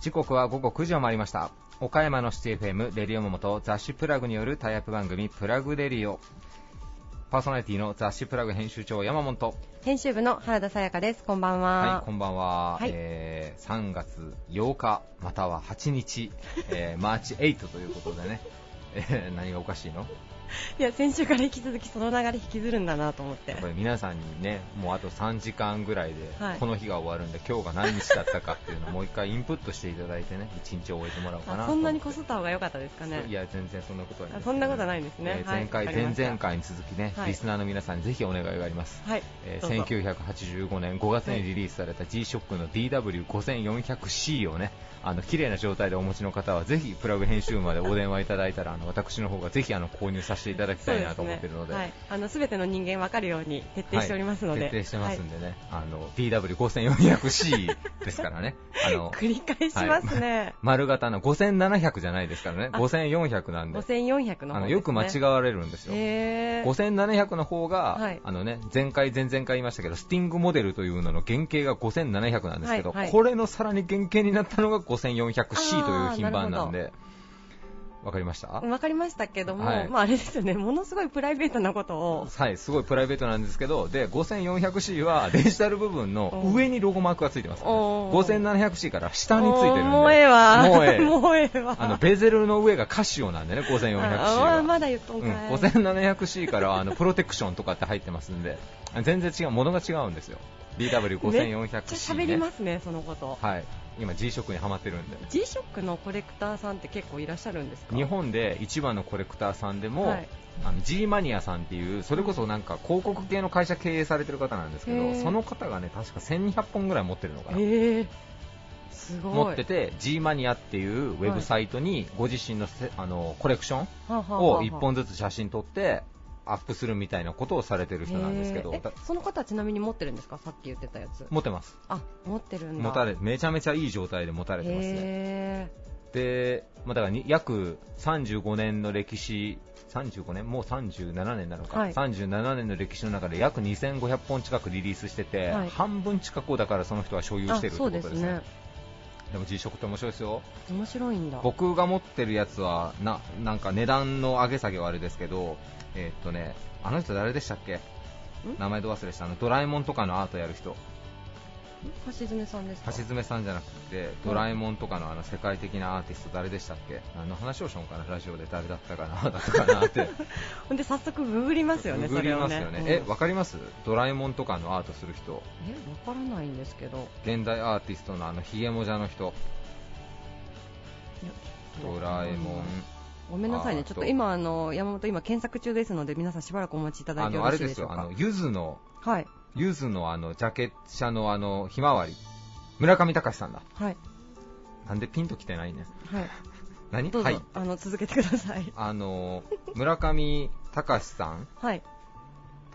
時刻は午後9時を回りました。岡山のシティ FM レディオモモと雑誌プラグによるタイアップ番組プラグレディオ。パーソナリティの雑誌プラグ編集長山本。と編集部の原田さやかです。こんばんは。はいこんばんは、はい。えー3月8日または8日、えーマーチ8ということでね、えー何がおかしいの？いや、先週から引き続きその流れ引きずるんだなと思って。やっ。ぱり皆さんにねもうあと3時間ぐらいではい。この日が終わるんで、今日が何日だったかっていうのをもう一回インプットしていただいてね1日を終えてもらおうかなそんなにこすすった方が良かったですかね。いや全然そんなことはないあそんなことはないですね。はい。えー前回、わかりました。前々回に続きね、はい。リスナーの皆さんにぜひお願いがあります、はい。えー1985年5月にリリースされた G-SHOCK の DW5400C をねあの綺麗な状態でお持ちの方はぜひプラグ編集部までお電話いただいたらあの私の方がぜひあの購入させていただきたいなと思ってるので。はい。あの、すべての人間分かるように徹底しておりますので。はい。徹底してますんで。でね、あの DW5400C ですからね。あの繰り返しますね。丸型の5700じゃないですからね。あ5400なんで、5400の。あのよく間違われるんですよ。へー。5700の方が、はい。あのね、前回、前々回言いましたけど、スティングモデルというのの原型が5700なんですけど、はいはい。これのさらに原型になったのが 5400C という品番なんで、わかりました？わかりましたけども、はいまああれですよね、ものすごいプライベートなことを、はい、すごいプライベートなんですけど、で、5400C はデジタル部分の上にロゴマークがついてます、ね。おー 5700C から下についてるんで。もうええわ。もうええもうええわ。あの、ベゼルの上がカシオなんでね、5400C は。あまだ言っとんかい。うん、5700C からはあのプロテクションとかって入ってますんで、全然違う、ものが違うんですよ。めっちゃ DW5400C、喋りね。ますね、そのこと。はい。今 G-SHOCK にハマってるんで。G-SHOCK のコレクターさんって結構いらっしゃるんですか？日本で一番のコレクターさんでも、はいあの G マニアさんっていう、それこそなんか広告系の会社経営されてる方なんですけど、その方がね、確か1200本ぐらい持ってるのかな。えー、すごい。持ってて G マニアっていうウェブサイトにご自身のせあのコレクションを1本ずつ写真撮ってアップするみたいなことをされてる人なんですけどその方はちなみに持ってるんですか？さっき言ってたやつ。持ってます。あ、持ってるんだ。持たれめちゃめちゃいい状態で持たれてますね。へで、まあ、だからに約35年の歴史35年？もう37年なのか、はい。37年の歴史の中で約2500本近くリリースしてて、はい。半分近くをだからその人は所有してるってことですね。ですね。でも G-SHOCK って面白いですよ。面白いんだ。僕が持ってるやつはななんか値段の上げ下げはあれですけどえーっとねあの人誰でしたっけ？名前ど忘れした。あのドラえもんとかのアートやる人。橋爪さんですか？橋爪さんじゃなくてドラえもんとかのあの世界的なアーティスト誰でしたっけ？何の話をしようかな。ラジオで誰だったかな？だったかなって。ほんで早速ググりますよね、ググりますよね。ね。えうんわかります？ドラえもんとかのアートする人。え、わからないんですけど。現代アーティストのあのひげもじゃの人。ドラえもんごめんなさいね、ちょっと今、あの山本、今検索中ですので、皆さんしばらくお待ちいただいてよあのあれろしいですしょうか。でよ。あのゆずのはい、ゆずのあのジャケ写のあのひまわり。村上隆さんだ。はい、なんでピンときてないね。はい、何？どうぞ、はい。あの続けてください。あの村上隆さんはい、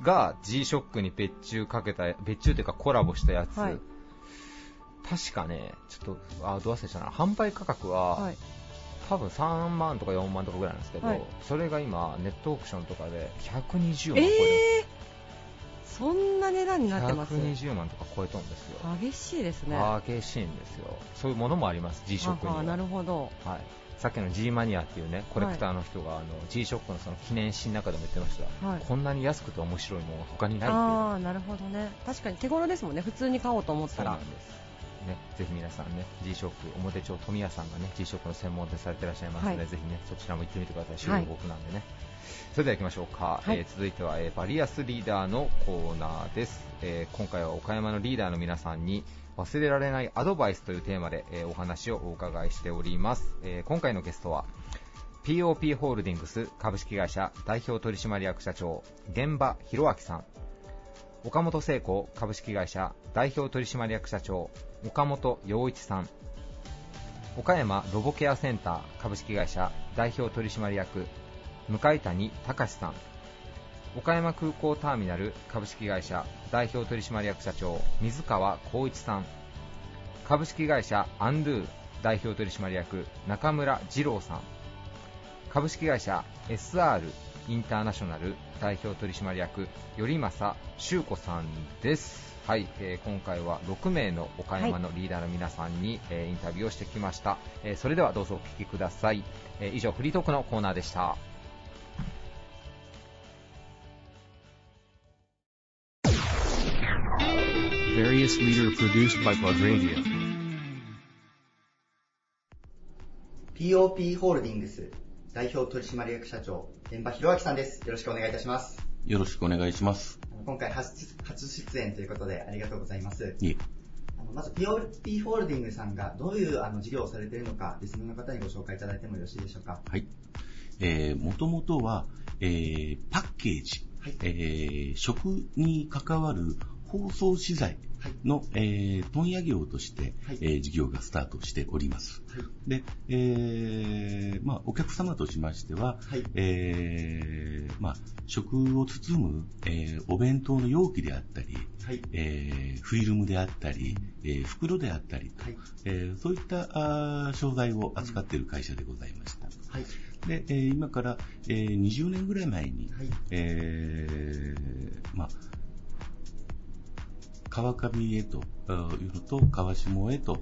が G-SHOCK に別注かけた別注っていうかコラボしたやつ、はい。確かねちょっとあどう忘れしたな。販売価格は、はい、多分3万とか4万とかぐらいなんですけど、はい。それが今ネットオークションとかで120万超ええー、そんな値段にてなってます？120万とか超えとんですよ。激しいですね。激しいんですよ。そういうものもあります G-SHOCK には。ははなるほど。はい、さっきの G マニアっていうねコレクターの人が、あの G-SHOCK のその記念誌の中でも言ってました、はい。こんなに安くて面白いものは他にないっていう。ああ、なるほどね。確かに手頃ですもんね、普通に買おうと思ったら。そうなん。ですね、ぜひ皆さんね G-SHOCK 表町富谷さんがね G-SHOCK の専門店されてらっしゃいますので、はい。ぜひねそちらも行ってみてください。集はい。合僕なんでね、それでは行きましょうか、はい。えー続いては、えーバリアスリーダーのコーナーです、えー今回は岡山のリーダーの皆さんに忘れられないアドバイスというテーマで、えーお話をお伺いしております、えー今回のゲストは POP ホールディングス株式会社代表取締役社長現場博明さん。岡本製鋼株式会社代表取締役社長岡本洋一さん。岡山ロボケアセンター株式会社代表取締役向谷隆さん。岡山空港ターミナル株式会社代表取締役社長水川光一さん。株式会社アンドゥ代表取締役中村二郎さん。株式会社 SR インターナショナル代表取締役頼正修子さんです。はい、えー今回は6名の岡山のリーダーの皆さんに、えーインタビューをしてきました、えーそれではどうぞお聞きください、えー以上フリートークのコーナーでした. POP ホールディングス代表取締役社長、現場博明さんです。よろしくお願いいたします。よろしくお願いします。今回初初出演ということでありがとうございます。いえあのまず POP ホールディングスさんがどういうあの事業をされているのか、リスナーの方にご紹介いただいてもよろしいでしょうか？はい。えー、もともとは、えー、パッケージ、はいえー、食に関わる包装資材の、えー、問屋業として、はいえー事業がスタートしております。はい。で、えー、まあ、お客様としましては、はいえー、まあ、食を包む、えー、お弁当の容器であったり、はい。えー、フィルムであったり、えー、袋であったりと、はい。えーそういったあー商材を扱っている会社でございました。はい。で、えー今から、えー20年ぐらい前に、はい。えーまあ、川上へというのと、川下へと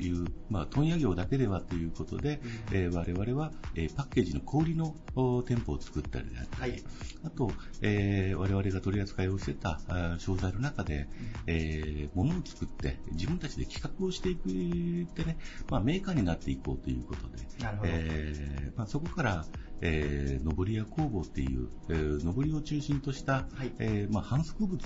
いう、まあ、問屋業だけではということで、えー我々は、えーパッケージの小売りのお店舗を作ったりであったり、はい。あと、えー我々が取り扱いをしてた商材の中で、えー、物を作って自分たちで企画をしていくってね、まあ、メーカーになっていこうということで。えーまあ、そこから、えー、上り屋工房っていう、えー、上りを中心とした、はいえーまあ、反則物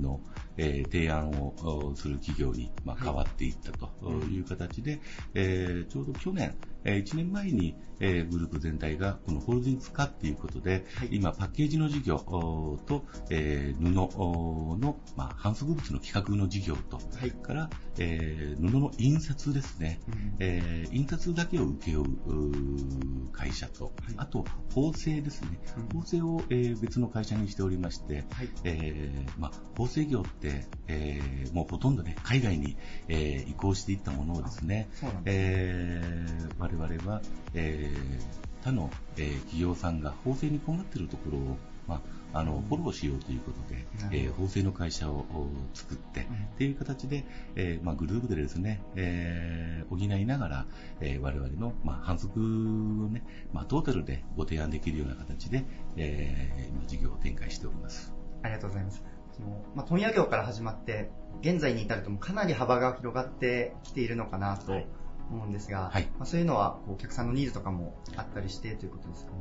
の、えー提案をおする企業に、まあ、はい。変わっていったとうんいう形で、えーちょうど去年、え1年前に、えーグループ全体がこのホールディングス化っていうことで、はい今パッケージの事業おと、えー布おの、まあ、反則物の企画の事業と、はい。から、えー布の印刷ですね、うんえー印刷だけを請け負う会社と、はいあと縫製ですね、うん縫製を、えー別の会社にしておりまして、はい。えーまあ、縫製業って、えーもうほとんどね、海外に、えー移行していったものをですね、すね。えー我々は、えー他の、えー企業さんが縫製に困っているところを、まあ、あのフォローしようということで、なるほどえー縫製の会社をお作って、うんっていう形で、えーまあ、グループでですね、えー補いながら、えー我々の、まあ、反則をね、まあ、トータルでご提案できるような形で、えー今事業を展開しております。ありがとうございます。そのまあ、問屋業から始まって、現在に至るともかなり幅が広がってきているのかなとはい思うんですが、はいまあ、そういうのはお客さんのニーズとかもあったりしてということですかね。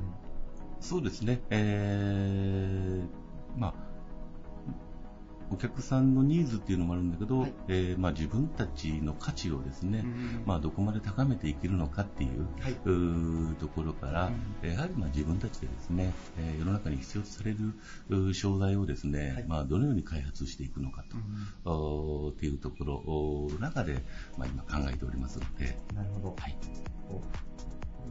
そうですね、えーまあ、お客さんのニーズっていうのもあるんだけど、はいえーまあ、自分たちの価値をですね、うんまあ、どこまで高めていけるのかっていう、はい。うーところから、やはりまあ自分たちでですね、えー世の中に必要とされる商材をですね、はいまあどのように開発していくのかうんと、っていうところの中で、まあ、今考えておりますので、なるほど。はい。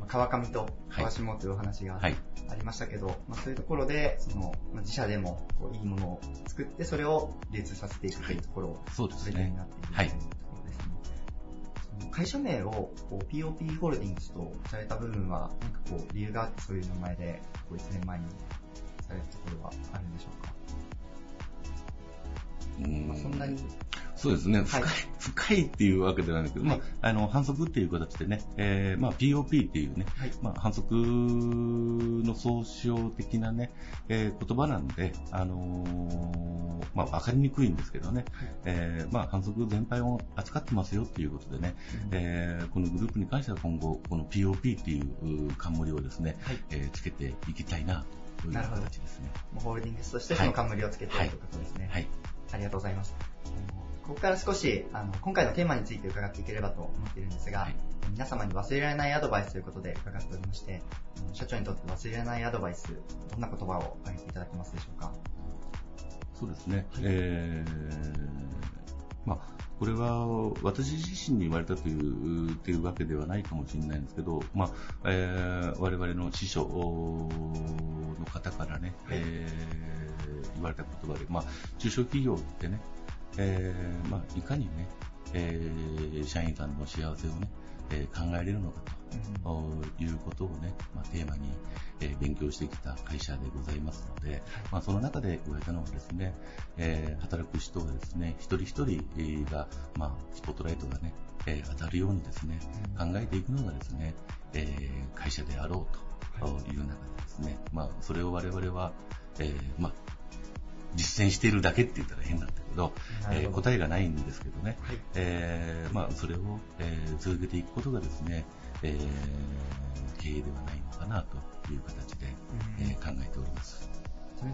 川上と川下というお話がはい。ありましたけど、まあ、そういうところでその、まあ自社でもこういいものを作ってそれを流通させていくというところをそうです全てにねなっている。はいというところですね。その会社名を POP ホールディングスとされた部分は何かこう理由があってそういう名前でこう1年前にされたところはあるんでしょうか？うーんまあ、そんなにそうですね、はい。深い、深いっていうわけではないけど、はい。まあ、あの、反則っていう形でね、えーまあ、POP っていうね、はい。まあ、反則の総称的なね、えー言葉なんで、あのーまあ、わかりにくいんですけどね、えーまあ、反則全般を扱ってますよっていうことでね、えーこのグループに関しては今後、この POP っていうう冠をですね、はい。えーつけていきたいな、というなるほど。形ですね。もうホールディングスとしてその冠をつけている、はい。ということですね。はい。ありがとうございます。ここから少しあの今回のテーマについて伺っていければと思っているんですが、はい皆様に忘れられないアドバイスということで伺っておりまして、社長にとって忘れられないアドバイス、どんな言葉を挙げていただけますでしょうか？そうですね。はいえーまあ、これは私自身に言われたというっていうわけではないかもしれないんですけど、まあえー我々の師匠の方からね、はいえー言われた言葉で、まあ、中小企業ってね、えーまあ、いかにね、えー社員さんの幸せをね、えー考えれるのかということをね、まあ、テーマに、えー勉強してきた会社でございますので、まあ、その中で言われたのはですね、えー働く人がですね、一人一人えーが、まあ、スポットライトがね、えー当たるようにですね、考えていくのがですね、えー会社であろうという中でですね、まあ、それを我々は、えーまあ、実践しているだけって言ったら変なんだけど、ど。えー答えがないんですけどね、はい。えーまあ、それを、えー続けていくことがですね、えー経営ではないのかなという形で、えー考えております。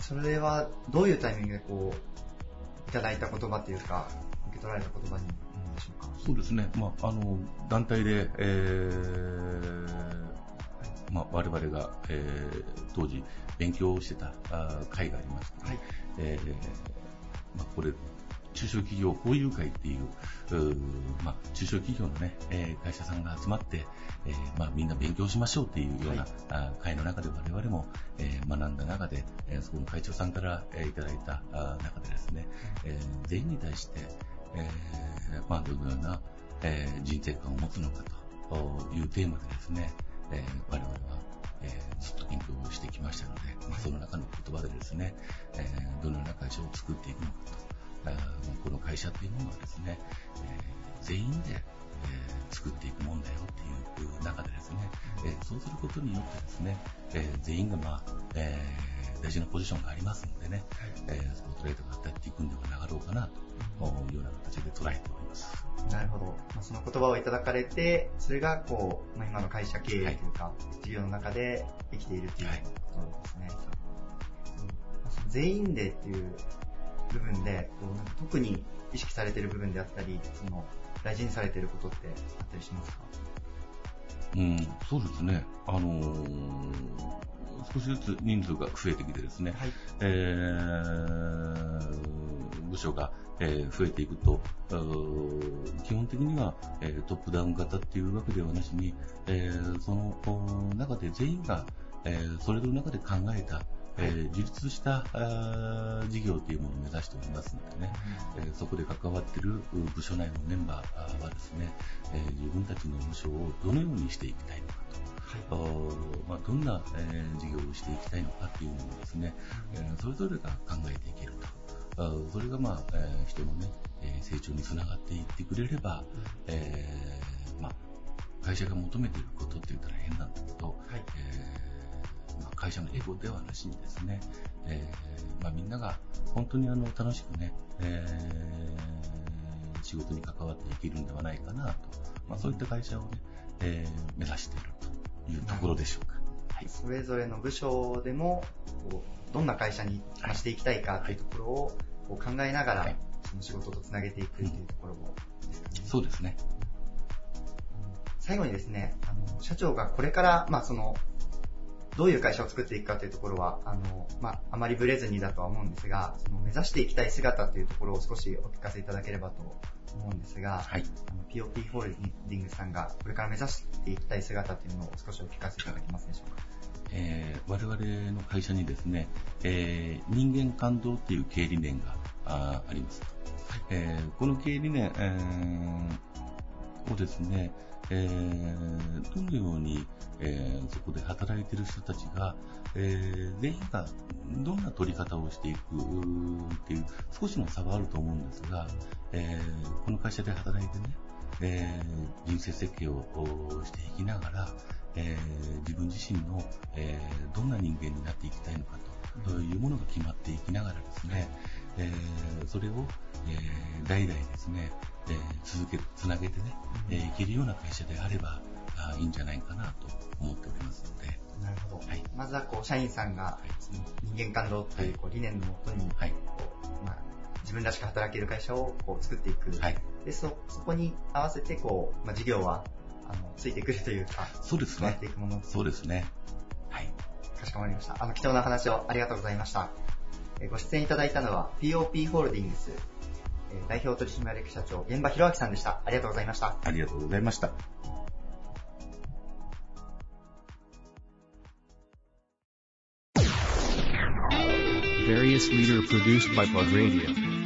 それはどういうタイミングでこう、いただいた言葉っていうか、受け取られた言葉になるんでしょうか？そうですね、まあ、あの団体で、えーまあ、我々が、えー当時勉強をしてたあー会がありまして、はいえーまあ、これ中小企業交友会っていううーまあ、中小企業の、ねえー会社さんが集まって、えーまあ、みんな勉強しましょうっていうような、はい。あー会の中で我々も、えー学んだ中で、えーそこの会長さんから、えーいただいたあー中でですね、えー全員に対して、えーまあ、どのような、えー人生観を持つのかというテーマでですね、えー我々は、えーずっと勉強をしてきましたので、まあ、その中の言葉でですね、えーどのような会社を作っていくのかと、あーこの会社というものはですね、えー全員で、えー作っていくもんだよっていう中でですね、えーそうすることによってですね、えー全員が、まあえー大事なポジションがありますのでね、えースポットライトが当たっていくんではなかろうかなというような形で捉えております。なるほど。まあ、その言葉をいただかれて、それがこう、まあ、今の会社経営というか、事業の中で生きているというはいことですね。うんまあその全員でっていう部分で、こうなんか特に意識されている部分であったり、その大事にされていることってあったりしますか？うん、そうですね。あのー少しずつ人数が増えてきてですね、はい。えー部署が、えー増えていくと、基本的には、えートップダウン型っていうわけではなしに、えーそのお中で全員が、えーそれぞれの中で考えた、えー自立した事業というものを目指しておりますのでね、えーそこで関わっているう部署内のメンバーはですね、えー自分たちの部署をどのようにしていきたいのかと、おまあ、どんな、えー事業をしていきたいのかっていうのをですね、えーそれぞれが考えていけると。あそれが、まあえー人のね、えー成長につながっていってくれれば、えーまあ、会社が求めていることって言ったら変なんだけど、はい。えーまあ、会社のエゴではなしにですね、えーまあ、みんなが本当にあの楽しくね、えー仕事に関わっていけるんではないかなと、まあ、そういった会社をね、えー目指しているというところでしょうか。はい。それぞれの部署でも、こうどんな会社にしていきたいかというところをこう考えながら、はいその仕事とつなげていくというところもね。そうですね。最後にですね、あの社長がこれから、まあ、そのどういう会社を作っていくかというところは、あのまあ、あまりブレずにだとは思うんですが、その目指していきたい姿というところを少しお聞かせいただければと思うんですが、はい。POP ホールディングスさんがこれから目指していきたい姿というのを少しお聞かせいただけますでしょうか？えー我々の会社にですね、えー人間感動っていう経営理念がありますと、えーこの経営理念、えーをですね、えーどのように、えーそこで働いている人たちが、えー全員がどんな取り方をしていくっていう少しの差はあると思うんですが、えーこの会社で働いてね、えー人生設計をしていきながら、えー自分自身の、えーどんな人間になっていきたいのかというものが決まっていきながらですね、えーそれを、えー代々ですね、えー続け、つなげてね、えーいけるような会社であればあーいいんじゃないかなと思っておりますので、なるほど。はいまずはこう社員さんがその人間感動というこう理念のもとに、はい。こうまあ、自分らしく働ける会社をこう作っていく。はい。でそそこに合わせてこう、まあ、事業はあのついてくるというか、そうですねって。いくものそうですね。はい。かしこまりました。あの、貴重な話をありがとうございました。えーご出演いただいたのは POP ホールディングス、えー代表取締役社長、現場博明さんでした。ありがとうございました。ありがとうございました。Various leader produced by Plug Radio. は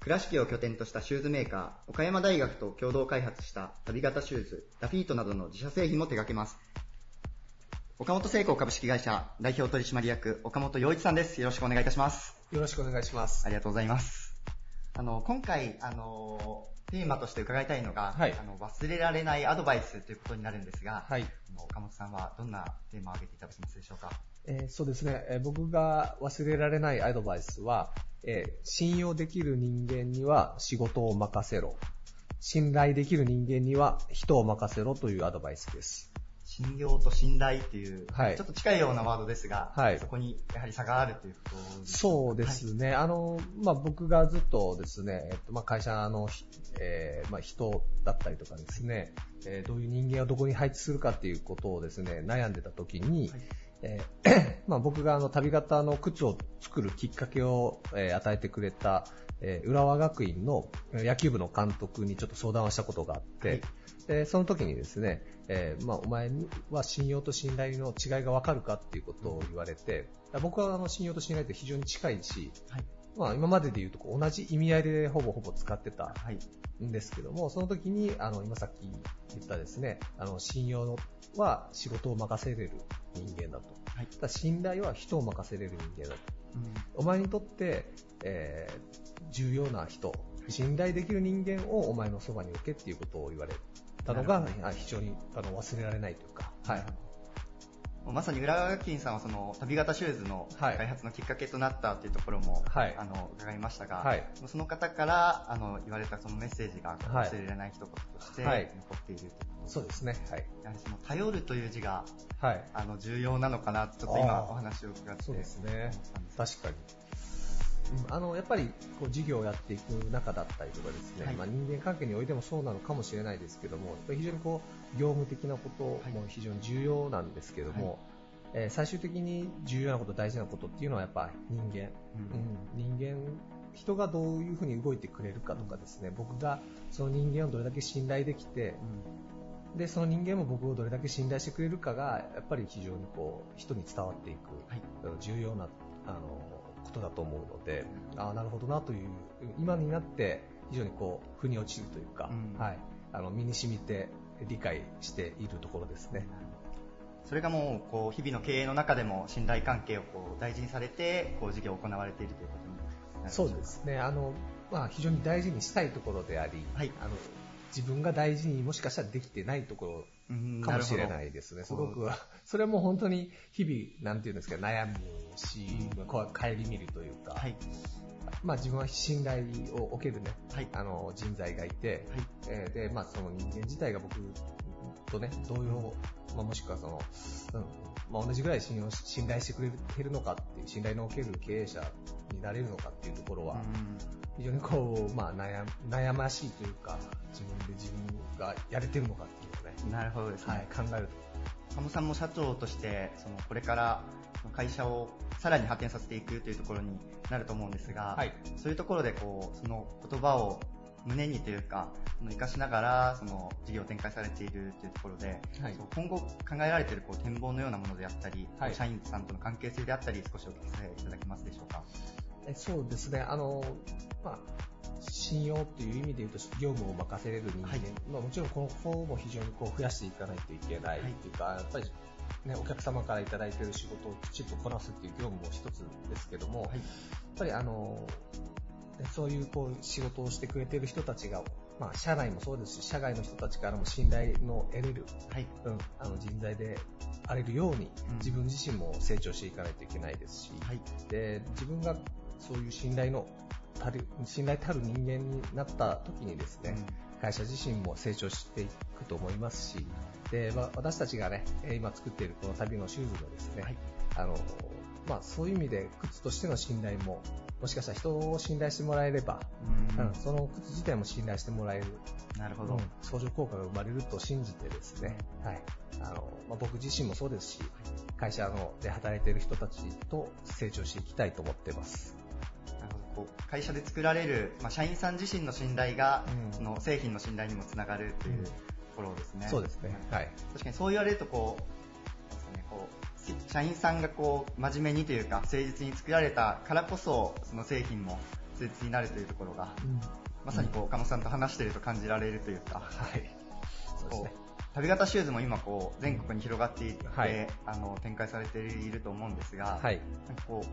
倉敷を拠点としたシューズメーカー、岡山大学と共同開発した旅型シューズ、ラフィートなどの自社製品も手掛けます。岡本製鋼株式会社代表取締役、岡本洋一さんです。よろしくお願いいたします。よろしくお願いしますあ。りがとうございます。あの、今回、あの、テーマとして伺いたいのが、はいあの忘れられないアドバイスということになるんですが、はい。岡本さんはどんなテーマを挙げていただけますでしょうか？えーそうですね、えー僕が忘れられないアドバイスは、えー信用できる人間には仕事を任せろ。信頼できる人間には人を任せろというアドバイスです。信用と信頼っていう、はい。ちょっと近いようなワードですが、はい。そこにやはり差があるということそうですね。あの、まあ、僕がずっとですね、えっと、まあ、会社の、ひえーまあ、人だったりとかですね、えーどういう人間をどこに配置するかっていうことをですね、悩んでた時に、はい。えー まあ、僕があの、旅型の靴を作るきっかけを、えー与えてくれた、えー浦和学院のえー野球部の監督にちょっと相談をしたことがあって、はいでその時にですね、えーまあ、お前には信用と信頼の違いがわかるかっていうことを言われて、僕はあの信用と信頼って非常に近いし、はいまあ、今までで言うと同じ意味合いでほぼほぼ使ってたはい。んですけども、その時に、あの、今さっき言ったですね、あの、信用は仕事を任せれる人間だと。はいただ信頼は人を任せれる人間だと。うんお前にとって、えー重要な人、信頼できる人間をお前のそばに置けっていうことを言われたのが、非常にあの忘れられないというか、はい。まさに浦和学院さんはその旅型シューズのはい。開発のきっかけとなったというところも、はい。あの伺いましたが、はい。その方からあの言われたそのメッセージがはい。忘れられない一言としてはい。残っているということそうですね、はい。やはりその頼るという字がはい。あの重要なのかなちょっと今お話を伺ってそうですね。確かに。うんあの、やっぱり、こう、事業をやっていく中だったりとかですね、はい。まあ、人間関係においてもそうなのかもしれないですけども、非常にこう、業務的なことも非常に重要なんですけども、えー最終的に重要なこと、大事なことっていうのはやっぱ人間、うん、人間、人がどういうふうに動いてくれるかとかですね、僕がその人間をどれだけ信頼できて、で、その人間も僕をどれだけ信頼してくれるかが、やっぱり非常にこう、人に伝わっていく、はいうん重要な、あの、ことだと思うので、ああ、なるほどなという、今になって非常にこう、腑に落ちるというか、うんはい、あの、身に染みて理解しているところですね。それがもうこう日々の経営の中でも信頼関係をこう大事にされてこう事業を行われているということになるんでしょかそうですね。あの、まあ、非常に大事にしたいところであり、はいあの、自分が大事にもしかしたらできてないところうんかもしれないですね。すごく、それも本当に日々、なんていうんですか、悩むし、こう顧みるというか、はい。まあ自分は信頼を受けるね、はい。あの人材がいて、はい。えーで、まあその人間自体が僕とね、同様、まあもしくはその、うん、まあ同じぐらい信用し信頼してくれてるのかっていう、信頼のおける経営者になれるのかっていうところは、非常にこう、まあ悩悩ましいというか、自分で自分がやれてるのかっていうなるほどですね、はい、考える。と。鴨さんも社長としてそのこれから会社をさらに発展させていくというところになると思うんですが、はい。そういうところでこうその言葉を胸にというかその生かしながらその事業を展開されているというところで、はい。今後考えられているこう展望のようなものであったり、はい。社員さんとの関係性であったり少しお聞かせいただけますでしょうか？えそうですね、あの、まあ、信用っていう意味で言うと、業務を任せれる人間、はい。まあ、もちろんこの方も非常にこう増やしていかないといけないっていうか、やっぱり、ね、お客様からいただいている仕事をきちっとこなすっていう業務も一つですけども、はい。やっぱりあの、ねそういうこう仕事をしてくれている人たちが、まあ、社内もそうですし、社外の人たちからも信頼の得れる、はい。うん、あの人材であれるように、うん。自分自身も成長していかないといけないですし、はい。で自分がそういう信頼のたる信頼たる人間になった時にですね、会社自身も成長していくと思いますし、でまあ私たちがね、えー今作っているこの旅のシューズのですね、はい。あのまあ、そういう意味で靴としての信頼も、もしかしたら人を信頼してもらえれば、うん。うんその靴自体も信頼してもらえる、なるほど、うん相乗効果が生まれると信じてですね、はい。あのまあ、僕自身もそうですし、会社ので働いている人たちと成長していきたいと思っています。こう会社で作られる、まあ、社員さん自身の信頼が、うん。その製品の信頼にもつながるというところですね。そうですね。はい。確かにそう言われるとこう、ですかね、こう社員さんがこう真面目にというか誠実に作られたからこそその製品もになるというところが、まさにこう岡本さんと話していると感じられるというか、はい。そうですね、旅型シューズも今こう全国に広がっていって、はい、あの展開されていると思うんですが、はい、なんかこう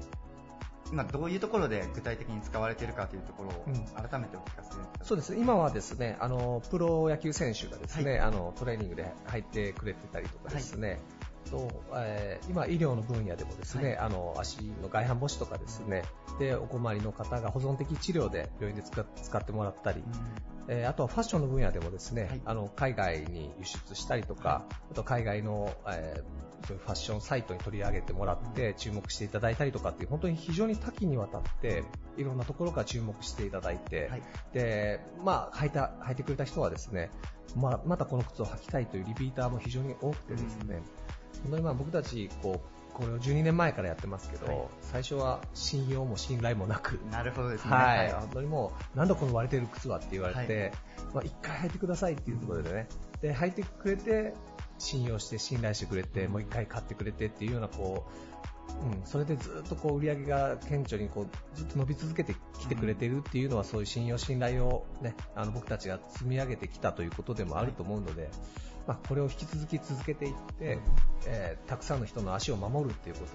今どういうところで具体的に使われているかというところを改めてお聞かせ、うん、そうです。今はですねあのプロ野球選手がですね、はい、あのトレーニングで入ってくれてたりとかですね、はいと、えー、今、医療の分野でもですね、はい、あの足の外反母趾とかですねでお困りの方が保存的治療で病院で使使ってもらったり、うん、えー、あとはファッションの分野でもですね、はい、あの海外に輸出したりとか、はい、あと海外の、えー、そういうファッションサイトに取り上げてもらって注目していただいたりとかっていう本当に非常に多岐にわたっていろんなところから注目していただいて、でまあ、履いた履いてくれた人はですねまあ、またこの靴を履きたいというリピーターも非常に多くてですね、うん本当にまあ僕たちこうこれを12年前からやってますけど、はい、最初は信用も信頼もなく、なるほどですね、はい、本当にもう、なんだこの割れてる靴はって言われて、はい、まあ、1回履いてくださいっていうところでね、で履いてくれて、信用して信頼してくれて、もう1回買ってくれてっていうようなこう、うん、それでずっとこう売り上げが顕著にこうずっと伸び続けてきてくれてるっていうのは、そういう信用、信頼を、ね、あの僕たちが積み上げてきたということでもあると思うので、まあ、これを引き続き続けていって、えー、たくさんの人の足を守るっていうこ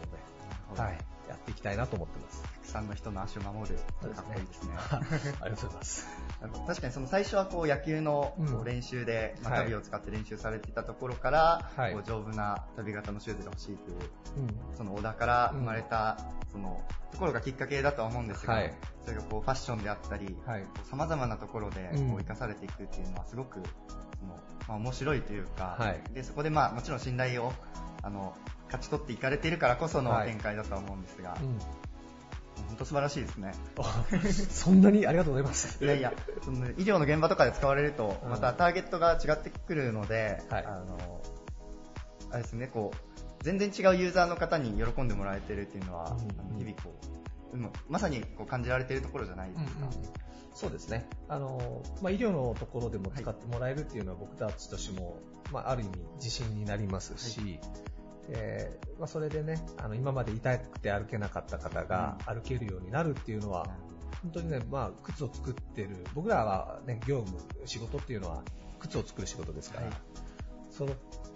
とで、はい、やっていきたいなと思ってます。たくさんの人の足を守る。かっこいいですね。ありがとうございます。確かにその最初はこう野球の練習で、まあ、旅を使って練習されていたところから、はい、こう丈夫な旅型のシューズが欲しいという、その小田から生まれた、そのところがきっかけだとは思うんですが、はい、それがこうファッションであったり、さまざまなところでこう生かされていくっていうのはすごくそのまあ、面白いというか、はい、でそこでまあもちろん信頼をあの勝ち取っていかれているからこその展開だとは思うんですが、はいうん、本当素晴らしいですね。そんなにありがとうございます。いやいや、その医療の現場とかで使われると、またターゲットが違ってくるので、うん、あの、あれですね、こう、全然違うユーザーの方に喜んでもらえてるっていうのは、うん、日々こう、まさにこう感じられているところじゃないですか。うんうんそうですね。あの、まあ、医療のところでも使ってもらえるっていうのは僕たちとしても、まあ、ある意味自信になりますし、はい、えー、まあ、それでね、あの、今まで痛くて歩けなかった方が歩けるようになるっていうのは、本当にね、まあ、靴を作ってる、僕らはね、業務、仕事っていうのは靴を作る仕事ですから、はい、その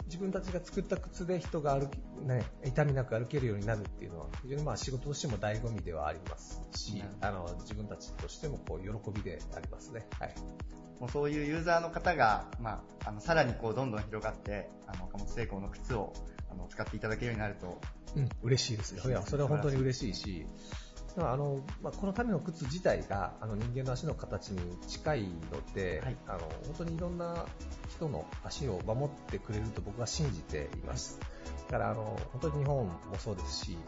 自分たちが作った靴で人が歩き、ね、痛みなく歩けるようになるっていうのは非常にまあ仕事としても醍醐味ではありますし、あの自分たちとしてもこう喜びでありますね。はい。もうそういうユーザーの方が、まあ、あのさらにこうどんどん広がって、あの岡本成功の靴をあの使っていただけるようになると、うん、嬉しいですよ。いや、それは本当に嬉しいし、あのまあ、このための靴自体があの人間の足の形に近いので、はい、あの本当にいろんな人の足を守ってくれると僕は信じています。だからあの本当に日本もそうですし、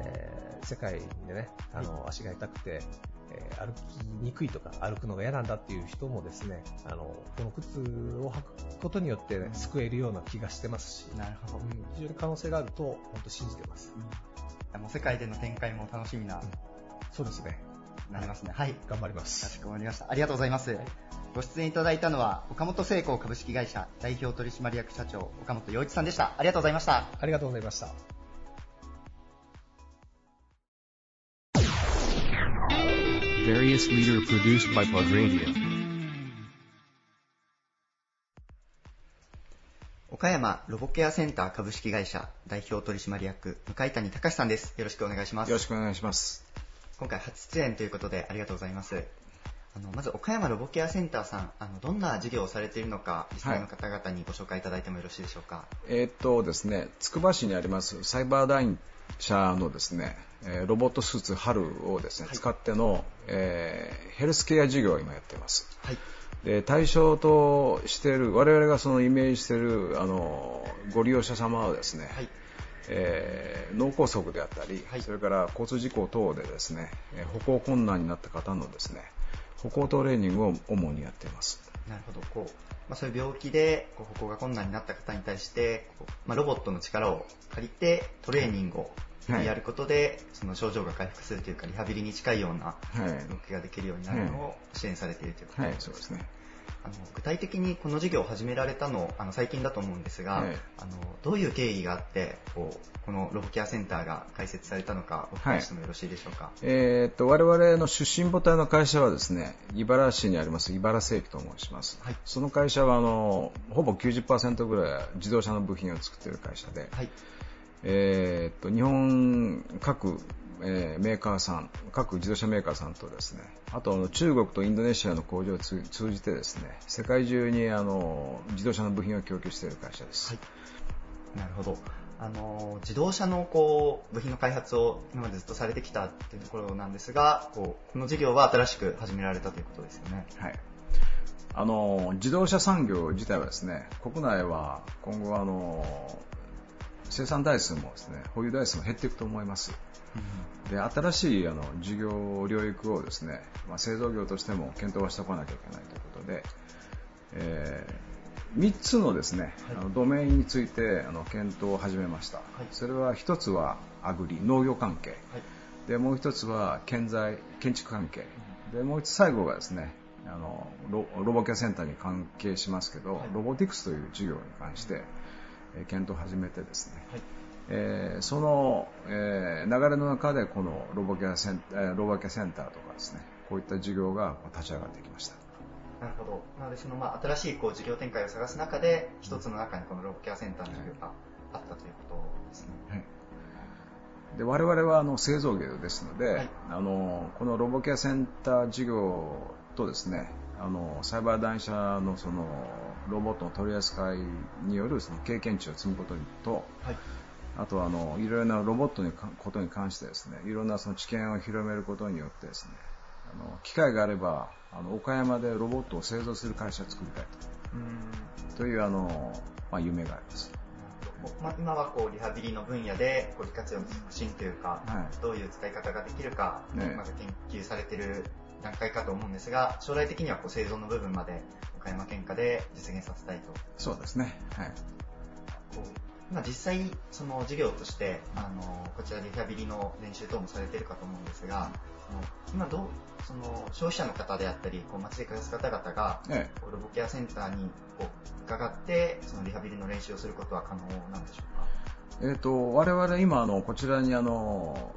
えー、世界でねあの、はい、足が痛くて、えー、歩きにくいとか歩くのが嫌なんだっていう人もですねあのこの靴を履くことによって、ね、救えるような気がしてますし、なるほど、うん、非常に可能性があると本当信じてます。うんもう世界での展開も楽しみな、うん、そうですね。なりますね。はい。頑張ります。かしこまりました。ありがとうございます。はい、ご出演いただいたのは、岡本製鋼株式会社代表取締役社長、岡本洋一さんでした。ありがとうございました。ありがとうございました。various leader produced by Radio. 岡山ロボケアセンター株式会社代表取締役向谷隆さんです。よろしくお願いします。よろしくお願いします。今回初出演ということでありがとうございます。あのまず岡山ロボケアセンターさん、あのどんな事業をされているのか、リスナーの方々にご紹介いただいてもよろしいでしょうか。はい、えー、っとですね、つくば市にありますサイバーダイン社のですね、ロボットスーツ春をですね、はい、使っての、えー、ヘルスケア事業を今やっています。はいで対象としている我々がそのイメージしているあのご利用者様はですね、はい、えー、脳梗塞であったり、はい、それから交通事故等でですね歩行困難になった方のですね歩行トレーニングを主にやっています。なるほど。こう、まあ、そういう病気でこう歩行が困難になった方に対してまあ、ロボットの力を借りてトレーニングをやることで、はい、その症状が回復するというかリハビリに近いような動きができるようになるのを支援されているということ。です、はい、はい、あの具体的にこの事業を始められたのあの最近だと思うんですが、ええあのどういう経緯があってこうこのロボケアセンターが開設されたのかお聞きしてもよろしいでしょうか？えーっと我々の出身母体の会社はですね茨城市にあります茨製機と申します、はい。その会社はあのほぼ90%ぐらい自動車の部品を作っている会社で、はいえーっと日本各、えーメーカーさん各自動車メーカーさんとですねあとあの中国とインドネシアの工場を通通じてですね世界中にあの自動車の部品を供給している会社です、はいなるほど。あの自動車のこう部品の開発を今までずっとされてきたっていうところなんですが、こうこの事業は新しく始められたということですよね。はい、あの自動車産業自体はですね国内は今後あの生産台数もですね保有台数も減っていくと思います。で新しいあの事業領域をですね、まあ、製造業としても検討はしておかなきゃいけないということで、え3つのですね、はい。あのドメインについてあの検討を始めました、い。それは1つはアグリ農業関係、はい。でもう1つは建材建築関係。でもう一つ最後がですねあのロロボケアセンターに関係しますけど、はい。ロボティクスという事業に関して、えー検討を始めてですね、はい。えーその、えー流れの中でこのロボケアセン,、えーロボケアセンターとかですねこういった事業が立ち上がってきました。なるほど。なのでそのまあ新しいこう事業展開を探す中で一つの中にこのロボケアセンターの事業があったということですね。はい。で我々はあの製造業ですので、はい。あのこのロボケアセンター事業とですねあのサイバーダイン社のそのロボットの取り扱いによるその経験値を積むこととはい。あとはあのいろいろなロボットにかことに関してですねいろんなその知見を広めることによってですねあの機会があればあの岡山でロボットを製造する会社を作りたいうんとというあの、まあ、夢があります。まあ、今はこうリハビリの分野でこう利活用の促進というか、はいどういう使い方ができるか、ねまだ研究されている段階かと思うんですが、将来的にはこう製造の部分まで岡山県下で実現させたいと。そうですね。はい。こう今実際その事業としてあのこちらでリハビリの練習等もされているかと思うんですが、その今どうその消費者の方であったりこう街で暮らす方々がえこうロボケアセンターにこう伺ってそのリハビリの練習をすることは可能なんでしょうか？えっ、と、我々今、あの、こちらにあの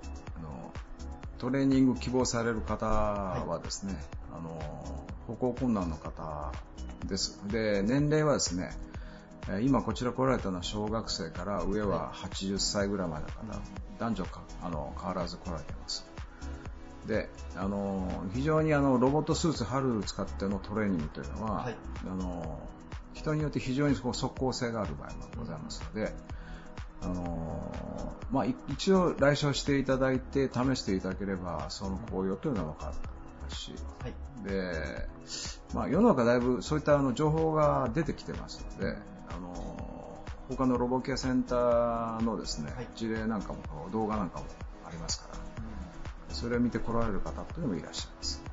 トレーニング希望される方はですね、あの、歩行困難の方です。で、年齢はですね、えー今こちら来られたのは小学生から上は80歳ぐらいまでの方、男女かあの変わらず来られています。で、あの、非常にあの、ロボットスーツ春使ってのトレーニングというのは、はい。あの、人によって非常に即効性がある場合もございますので、あのまあ、い一度来所していただいて試していただければその効用というのは分かると思いますし、はい。でまあ、世の中だいぶそういったあの情報が出てきてますので、あの他のロボケアセンターのですね、はい事例なんかも動画なんかもありますからそれを見て来られる方というのもいらっしゃいます。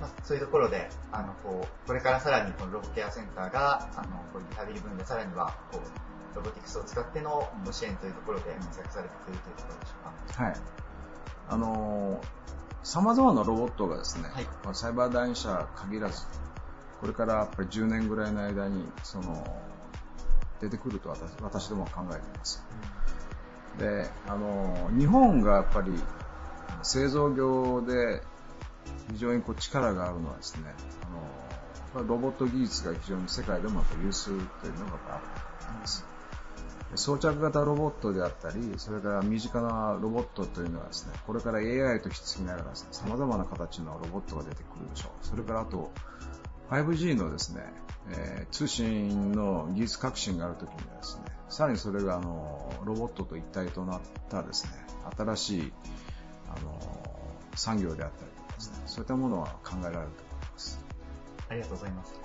まあ、そういうところで、あの、こう、これからさらにこのロボケアセンターが、あの、こういうリハビリ分野、さらには、こう、ロボティクスを使ってのご支援というところで活躍されてくるというところでしょうか。はい。あの様々なロボットがですね、はいまあサイバーダイン社限らず、これからやっぱり10年ぐらいの間に、その、出てくると私私どもは考えています。で、あの日本がやっぱり製造業で非常にこう力があるのはですね、あのロボット技術が非常に世界でもやっぱ優秀というのがあると思います。装着型ロボットであったり、それから身近なロボットというのはですね、これから AI と引き継ぎながらですね、様々な形のロボットが出てくるでしょう。それからあと、5G のですね、えー通信の技術革新があるときにはですね、さらにそれがあの、ロボットと一体となったですね、新しい、あの、産業であったりとかですね、そういったものは考えられると思います。ありがとうございます。ちょ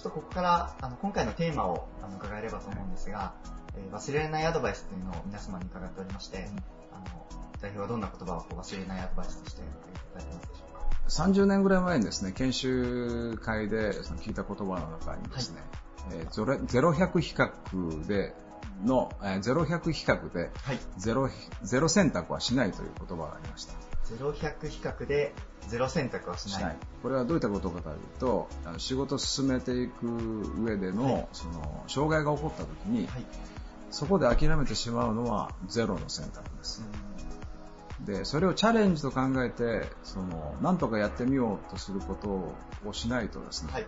っとここから、あの、今回のテーマをあの伺えればと思うんですが、えー忘れられないアドバイスというのを皆様に伺っておりまして、あの、代表はどんな言葉を忘れられないアドバイスとしていただけますでしょうか？30年ぐらい前にですね、研修会でその聞いた言葉の中にですね、えーゼロゼロ百比較での、えー、0100比較で、はい。ゼロ、ゼロ選択はしないという言葉がありました。0100比較で0選択はしない。これはどういったことかというと、あの仕事を進めていく上での、はいその、障害が起こった時に、はい。そこで諦めてしまうのはゼロの選択です。で、それをチャレンジと考えて、その、なんとかやってみようとすることをしないとですね、はい。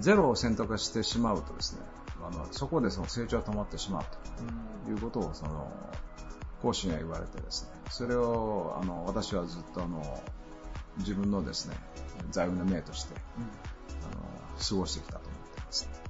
ゼロを選択してしまうとですね、あのそこでその成長が止まってしまうということをその講師には言われてですね、それをあの私はずっとあの自分のですね、財務の命としてあの過ごしてきたと思っています。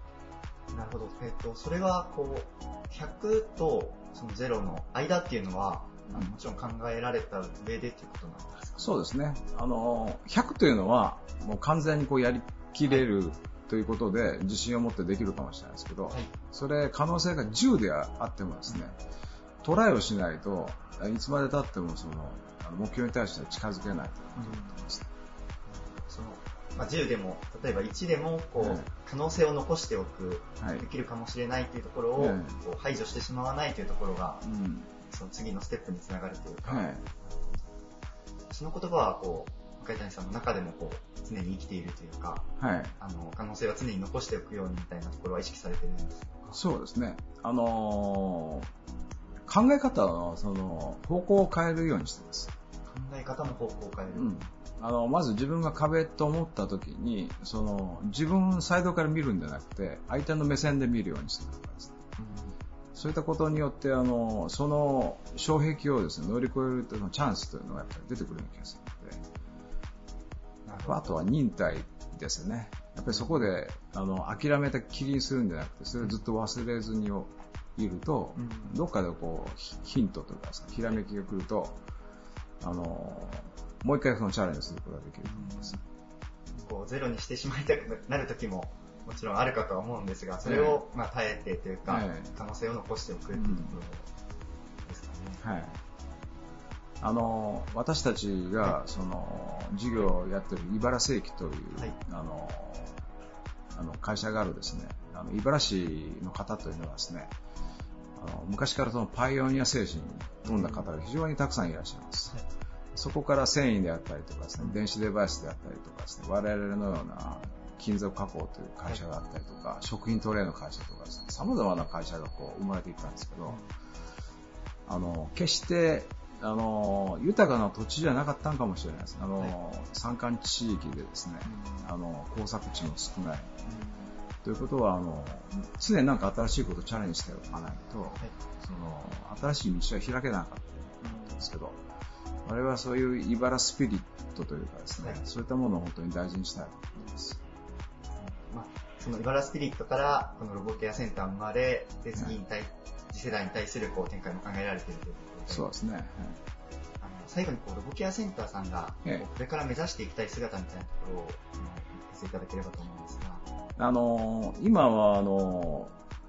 なるほど。えっ、と、それは、こう、100とその0の間っていうのは、あのもちろん考えられた上でっていうことなんですか？そうですね。あの、100というのは、もう完全にこうやりきれるということで、自信を持ってできるかもしれないですけど、はい。それ可能性が10であってもですね、トライをしないといつまで経ってもそのあの目標に対しては近づけないということだと思います。その、まあ、10でも、例えば1でも、こう、はい可能性を残しておく、はい。できるかもしれないっていうところを、はいこう排除してしまわないというところが、うん。その次のステップにつながるというか、はい、その言葉は、こう、向谷さんの中でも、こう、常に生きているというか、はい、あの、可能性は常に残しておくようにみたいなところは意識されてるんですか？そうですね。あのー考え方のその方向を変えるようにしてます。考え方の方向を変える。うんあのまず自分が壁と思った時にその自分サイドから見るんじゃなくて相手の目線で見るようにするとかですね。そういったことによってあのその障壁をですね乗り越えるとのチャンスというのがやっぱり出てくるような気がするので。あとは忍耐ですよね。やっぱりそこで、あの、諦めたきりにするんじゃなくて、それをずっと忘れずにいると、うん。どっかでこう、ヒヒントというかひらめきが来ると、あの、もう一回そのチャレンジすることができると思います。こうゼロにしてしまいたくなる時ももちろんあるかとは思うんですが、それを、まあ耐えてというか、はい可能性を残しておくっていうところですかね。はい。あの、私たちが、その、事業をやってる茨世紀という、はいあの、あの会社があるですね、あの、茨市の方というのはですね、あの昔からそのパイオニア精神に富んだ方が非常にたくさんいらっしゃいます。はいそこから繊維であったりとかですね、電子デバイスであったりとかですね、我々のような金属加工という会社があったりとか、食品トレーの会社とかですね、様々な会社がこう生まれていったんですけど、あの、決して、あの、豊かな土地じゃなかったのかもしれないです。あの、はい山間地域でですね、うんあの、工作地も少ない。ということは、あの、常になんか新しいことをチャレンジしておかないと、その、新しい道は開けなかったんですけど、我々はそういう茨スピリットというかですね、はい。そういったものを本当に大事にしたいと思います。まあ、その茨スピリットからこのロボケアセンター生まれ、で次に対、次世代に対するこう展開も考えられているということで、そうですね。はい。最後にこうロボケアセンターさんが、ええ。これから目指していきたい姿みたいなところを、あの聞かせていただければと思うんですが、あの今はあの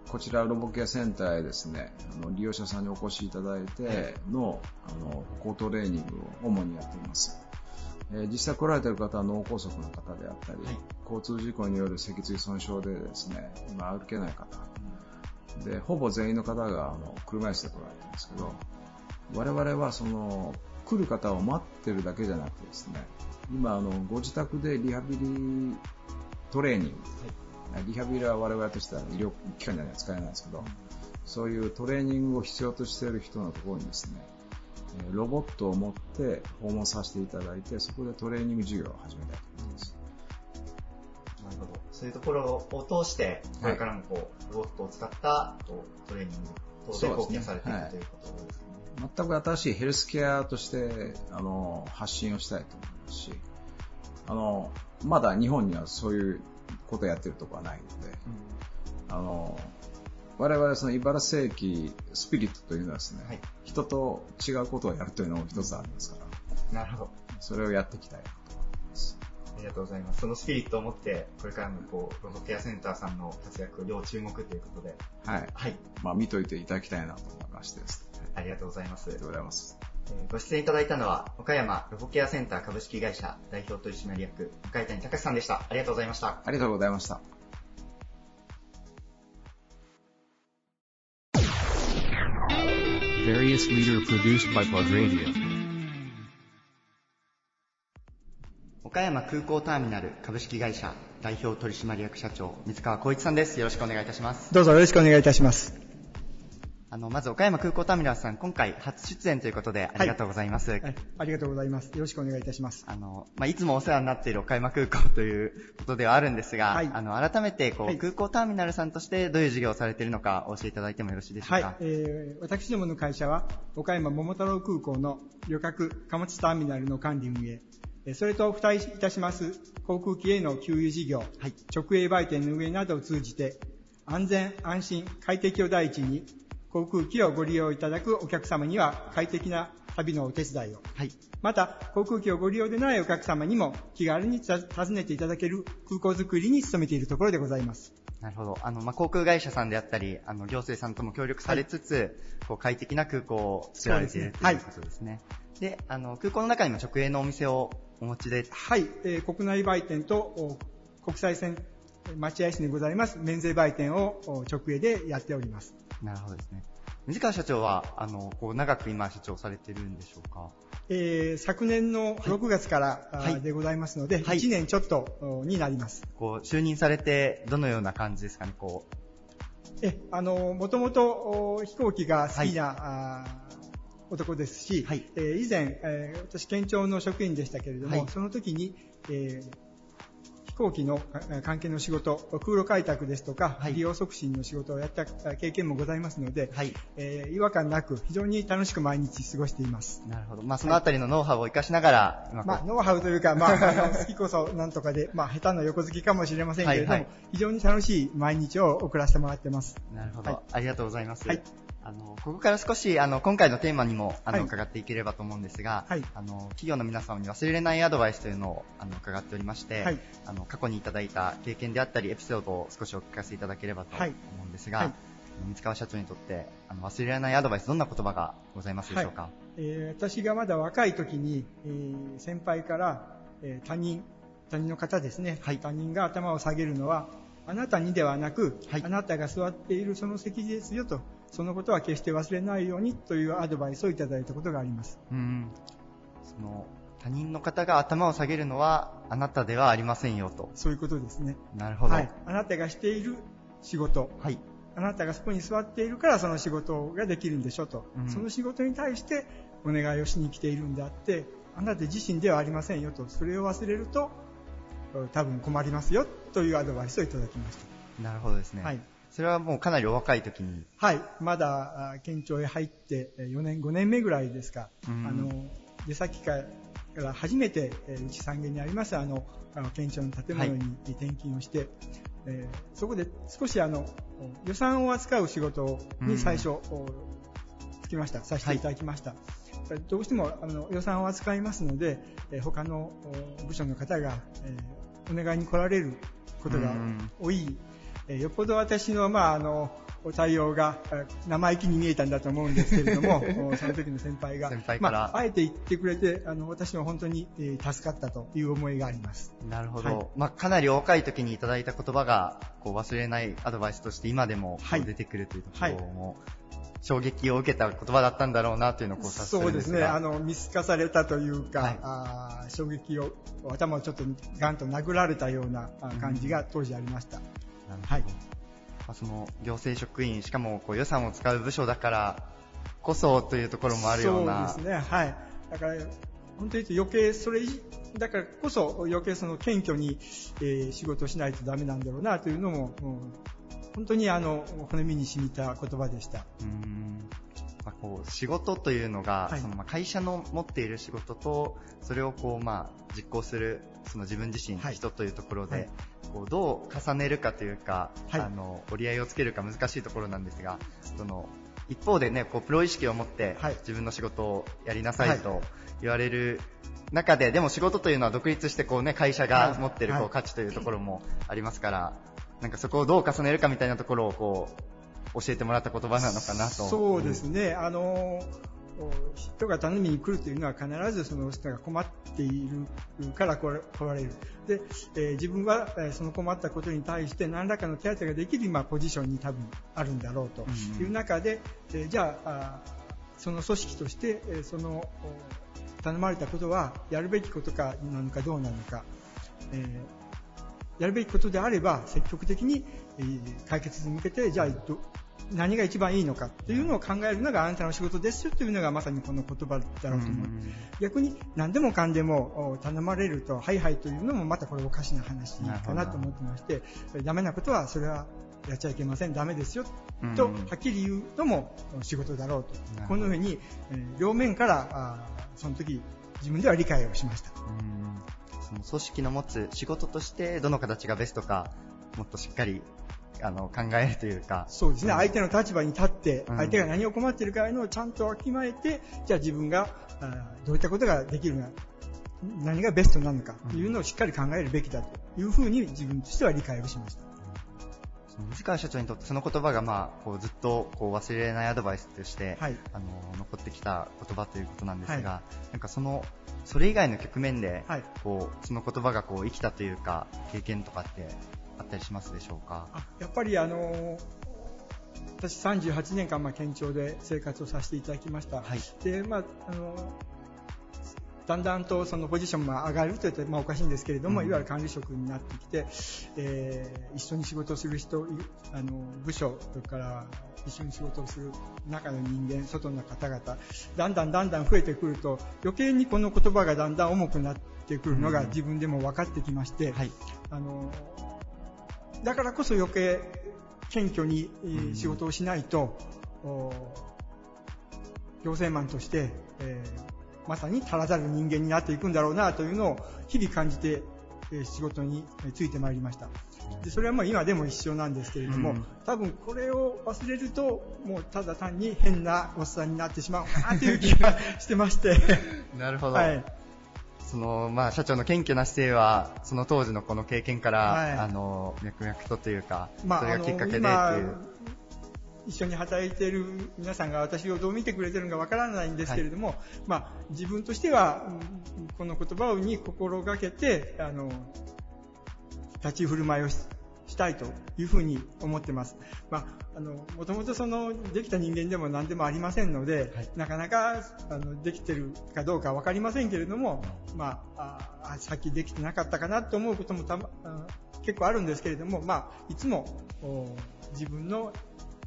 こちらロボケアセンターへですねあの利用者さんにお越しいただいてのあの歩行トレーニングを主にやっています、えー実際来られている方は脳梗塞の方であったり、はい。交通事故による脊椎損傷でですね今歩けない方。でほぼ全員の方があの車椅子で来られてるんですけど我々はその来る方を待ってるだけじゃなくてですね今あのご自宅でリハビリトレーニングリハビリは我々としては医療機関には使えないんですけど、そういうトレーニングを必要としている人のところにですね、えーロボットを持って訪問させていただいて、そこでトレーニング授業を始めたいと思います。なるほど。そういうところを通して、これからもこう、ロボットを使ったトレーニング等で貢献されていはいくということですね。全く新しいヘルスケアとしてあの発信をしたいと思いますし、あのまだ日本にはそういうことをやってるところはないので、あの我々その茨世紀スピリットというのはですね、はい人と違うことをやるというのも一つありますから、なるほど。それをやっていきたいなと思います。ありがとうございます。そのスピリットを持って、これからもこう、ロボケアセンターさんの活躍、要注目ということで、はい。はい。まあ見といていただきたいなと思いましてですね。ありがとうございます。ありがとうございます。えーご出演いただいたのは、岡山ロボケアセンター株式会社代表取締役、向井谷隆さんでした。ありがとうございました。ありがとうございました。Various leader produced by Plug Radio. 岡山空港ターミナル株式会社代表取締役社長水川光一さんですよろしくお願いいたしますどうぞよろしくお願いいたします。あのまず岡山空港ターミナルさん今回初出演ということでありがとうございます、はい。ありがとうございます。よろしくお願いいたします。あの、まあ、いつもお世話になっている岡山空港ということではあるんですが、はい。あの、改めて、こう、はい。空港ターミナルさんとしてどういう事業をされているのかお教えていただいてもよろしいでしょうか？はい、えー私どもの会社は、岡山桃太郎空港の旅客貨物ターミナルの管理運営、えーそれと付帯いたします航空機への給油事業、はい。直営売店の運営などを通じて、安全、安心、快適を第一に、航空機をご利用いただくお客様には快適な旅のお手伝いを、はい。また、航空機をご利用でないお客様にも気軽にた訪ねていただける空港づくりに努めているところでございます。なるほど。あの、まあ、航空会社さんであったり、あの、行政さんとも協力されつつ、こう、快適な空港を作られているとそうですねいうことですね。で、あの、空港の中にも直営のお店をお持ちで、はい、えー国内売店とお国際線待合室にございます免税売店をお直営でやっております。なるほどですね。水川社長は、あの、こう、長く今社長されてるんでしょうか？えー昨年の6月から、はい。でございますので、はい。1年ちょっとおになります。こう、就任されて、どのような感じですかね、こえ、あの、もともとお飛行機が好きな、あー男ですし、はい。えー以前、えー私県庁の職員でしたけれども、はい。その時に、えー飛行機のあ関係の仕事、空路開拓ですとか、はい利用促進の仕事をやったあ経験もございますので、う。はい。えー違和感なく非常に楽しく毎日過ごしています。なるほど。まあ、そのあたりのノウハウを活かしながら、今こう、まあ、ノウハウというか、まあ、あの好きこそなんとかで、まあ、下手な横好きかもしれませんけれども、はいはい非常に楽しい毎日を送らせてもらってます。なるほど、はいありがとうございます。はいあの、ここから少し、あの、今回のテーマにも、あの、はい。伺っていければと思うんですが、はい。あの、企業の皆様に忘れれないアドバイスというのを、あの、伺っておりまして、はい。あの、過去にいただいた経験であったり、エピソードを少しお聞かせいただければと思はい。うんですが、三川社長にとって、あの、忘れられないアドバイス、どんな言葉がございますでしょうか、えー私がまだ若い時に、えー先輩から、えー他人、他人の方ですね、はい。他人が頭を下げるのは、あなたにではなく、はい。あなたが座っているその席ですよと、そのことは決して忘れないようにというアドバイスをいただいたことがあります。うん。その、他人の方が頭を下げるのは、あなたではありませんよと。そういうことですね。なるほど。はい。あなたがしている仕事、はい。あなたがそこに座っているからその仕事ができるんでしょと、うんその仕事に対してお願いをしに来ているんであって、あなた自身ではありませんよと、それを忘れると多分困りますよというアドバイスをいただきましなるほどですね。た。はい。それはもうかなりお若い時に。はい。まだあ県庁へ入ってえー4年、5年目ぐらいですか、うん。あの、出先から初めて、えーうち三軒にありますあの、県庁の建物に転勤をして、えーそこで少しあの、予算を扱う仕事に最初、おつきました、させていただきました。どうしてもあの予算を扱いますので、えー他のお部署の方が、えーお願いに来られることがうん多い、えーよっぽど私の,、まあ、あの対応がえー生意気に見えたんだと思うんですけれども、おその時の先輩が、先輩まあ、あえて言ってくれて、あの私は本当に、えー助かったという思いがあります。なるほど。はいまあ、かなりお若い時にいただいた言葉が、こう忘れないアドバイスとして今でも出てくるというところも、衝撃を受けた言葉だったんだろうなというのをこう察するそうんですね。あの見透かされたというか、はいあー衝撃を、頭をちょっとガンと殴られたようなあ感じが当時ありました。なるほどはいまあ、その行政職員、しかもこう予算を使う部署だからこそというところもあるような。そうですね、はい。だから、本当に言うと余計それ以、だからこそ余計その謙虚に、えー仕事をしないとダメなんだろうなというのも、うん本当にあの、骨身に染みた言葉でした。うーんまあ、こう仕事というのが、はい。そのまあ会社の持っている仕事とそれをこうまあ実行するその自分自身、はい。人というところで、はい。こうどう重ねるかというか、はい。あの折り合いをつけるか難しいところなんですがその一方でねこうプロ意識を持ってはい。自分の仕事をやりなさいはと言われる中で、でも仕事というのは独立してこうね会社が持っているこうはい価値というところもありますから、なんかそこをどう重ねるかみたいなところをこう教えてもらった言葉なのかなと。そうですね、あのお人が頼みに来るというのは必ずその人が困っているから来られる。で、えー自分は、えーその困ったことに対して何らかの手当てができる今ポジションに多分あるんだろうとうんいう中で、えーじゃああその組織として、えその頼まれたことはやるべきことかなのかどうなのか、えー、やるべきことであれば積極的に、えー、解決に向けてじゃあ何が一番いいのかというのを考えるのがあなたの仕事ですよというのがまさにこの言葉だろうと思う。逆に何でもかんでも頼まれると、はいはいというのもまたこれおかしな話かなと思ってまして、ダメなことはそれはやっちゃいけません、ダメですよとはっきり言うのも仕事だろうと、こんなふうに、え両面からその時自分では理解をしました。その組織の持つ仕事としてどの形がベストかもっとしっかりあの考えるというか。そうですね、相手の立場に立って、相手が何を困っているかのをちゃんとわきまえて、じゃあ自分がどういったことができるのか、何がベストなのかというのをしっかり考えるべきだというふうに自分としては理解をしました。水川社長にとってその言葉が、まあ、こうずっとこう忘れられないアドバイスとして、はい、あの残ってきた言葉ということなんですが、はい、なんかそのそれ以外の局面で、はい、こうその言葉がこう生きたというか経験とかってあったりしますでしょうか？やっぱりあの私38年間、まあ、県庁で生活をさせていただきました。はい、で、まあ、あのだんだんとそのポジションが上がると言ってまあおかしいんですけれども、うん、いわゆる管理職になってきて、えー、一緒に仕事をする人、あの部署、それから一緒に仕事をする中の人間、外の方々、だんだんだんだん増えてくると、余計にこの言葉がだんだん重くなってくるのが自分でも分かってきまして、うんはい、あのだからこそ余計謙虚に仕事をしないと、行政マンとして、えー、まさに足らざる人間になっていくんだろうなというのを日々感じて、え仕事についてまいりました。でそれはまあ今でも一緒なんですけれども、うん、多分これを忘れると、もうただ単に変なおっさんになってしまうかなという気がしてまして。なるほど。はいその、まあ、社長の謙虚な姿勢は、その当時のこの経験から、はい、あの、脈々とというか、まあ、それがきっかけでっていう。一緒に働いている皆さんが私をどう見てくれてるのかわからないんですけれども、はい、まあ、自分としては、この言葉に心がけて、あの、立ち振る舞いをしたいというふうに思ってます。まあ、あの、もともとその、できた人間でも何でもありませんので、はい、なかなか、あの、できてるかどうかわかりませんけれども、まあ、あさっきできてなかったかなと思うこともたま、結構あるんですけれども、まあ、いつも、自分の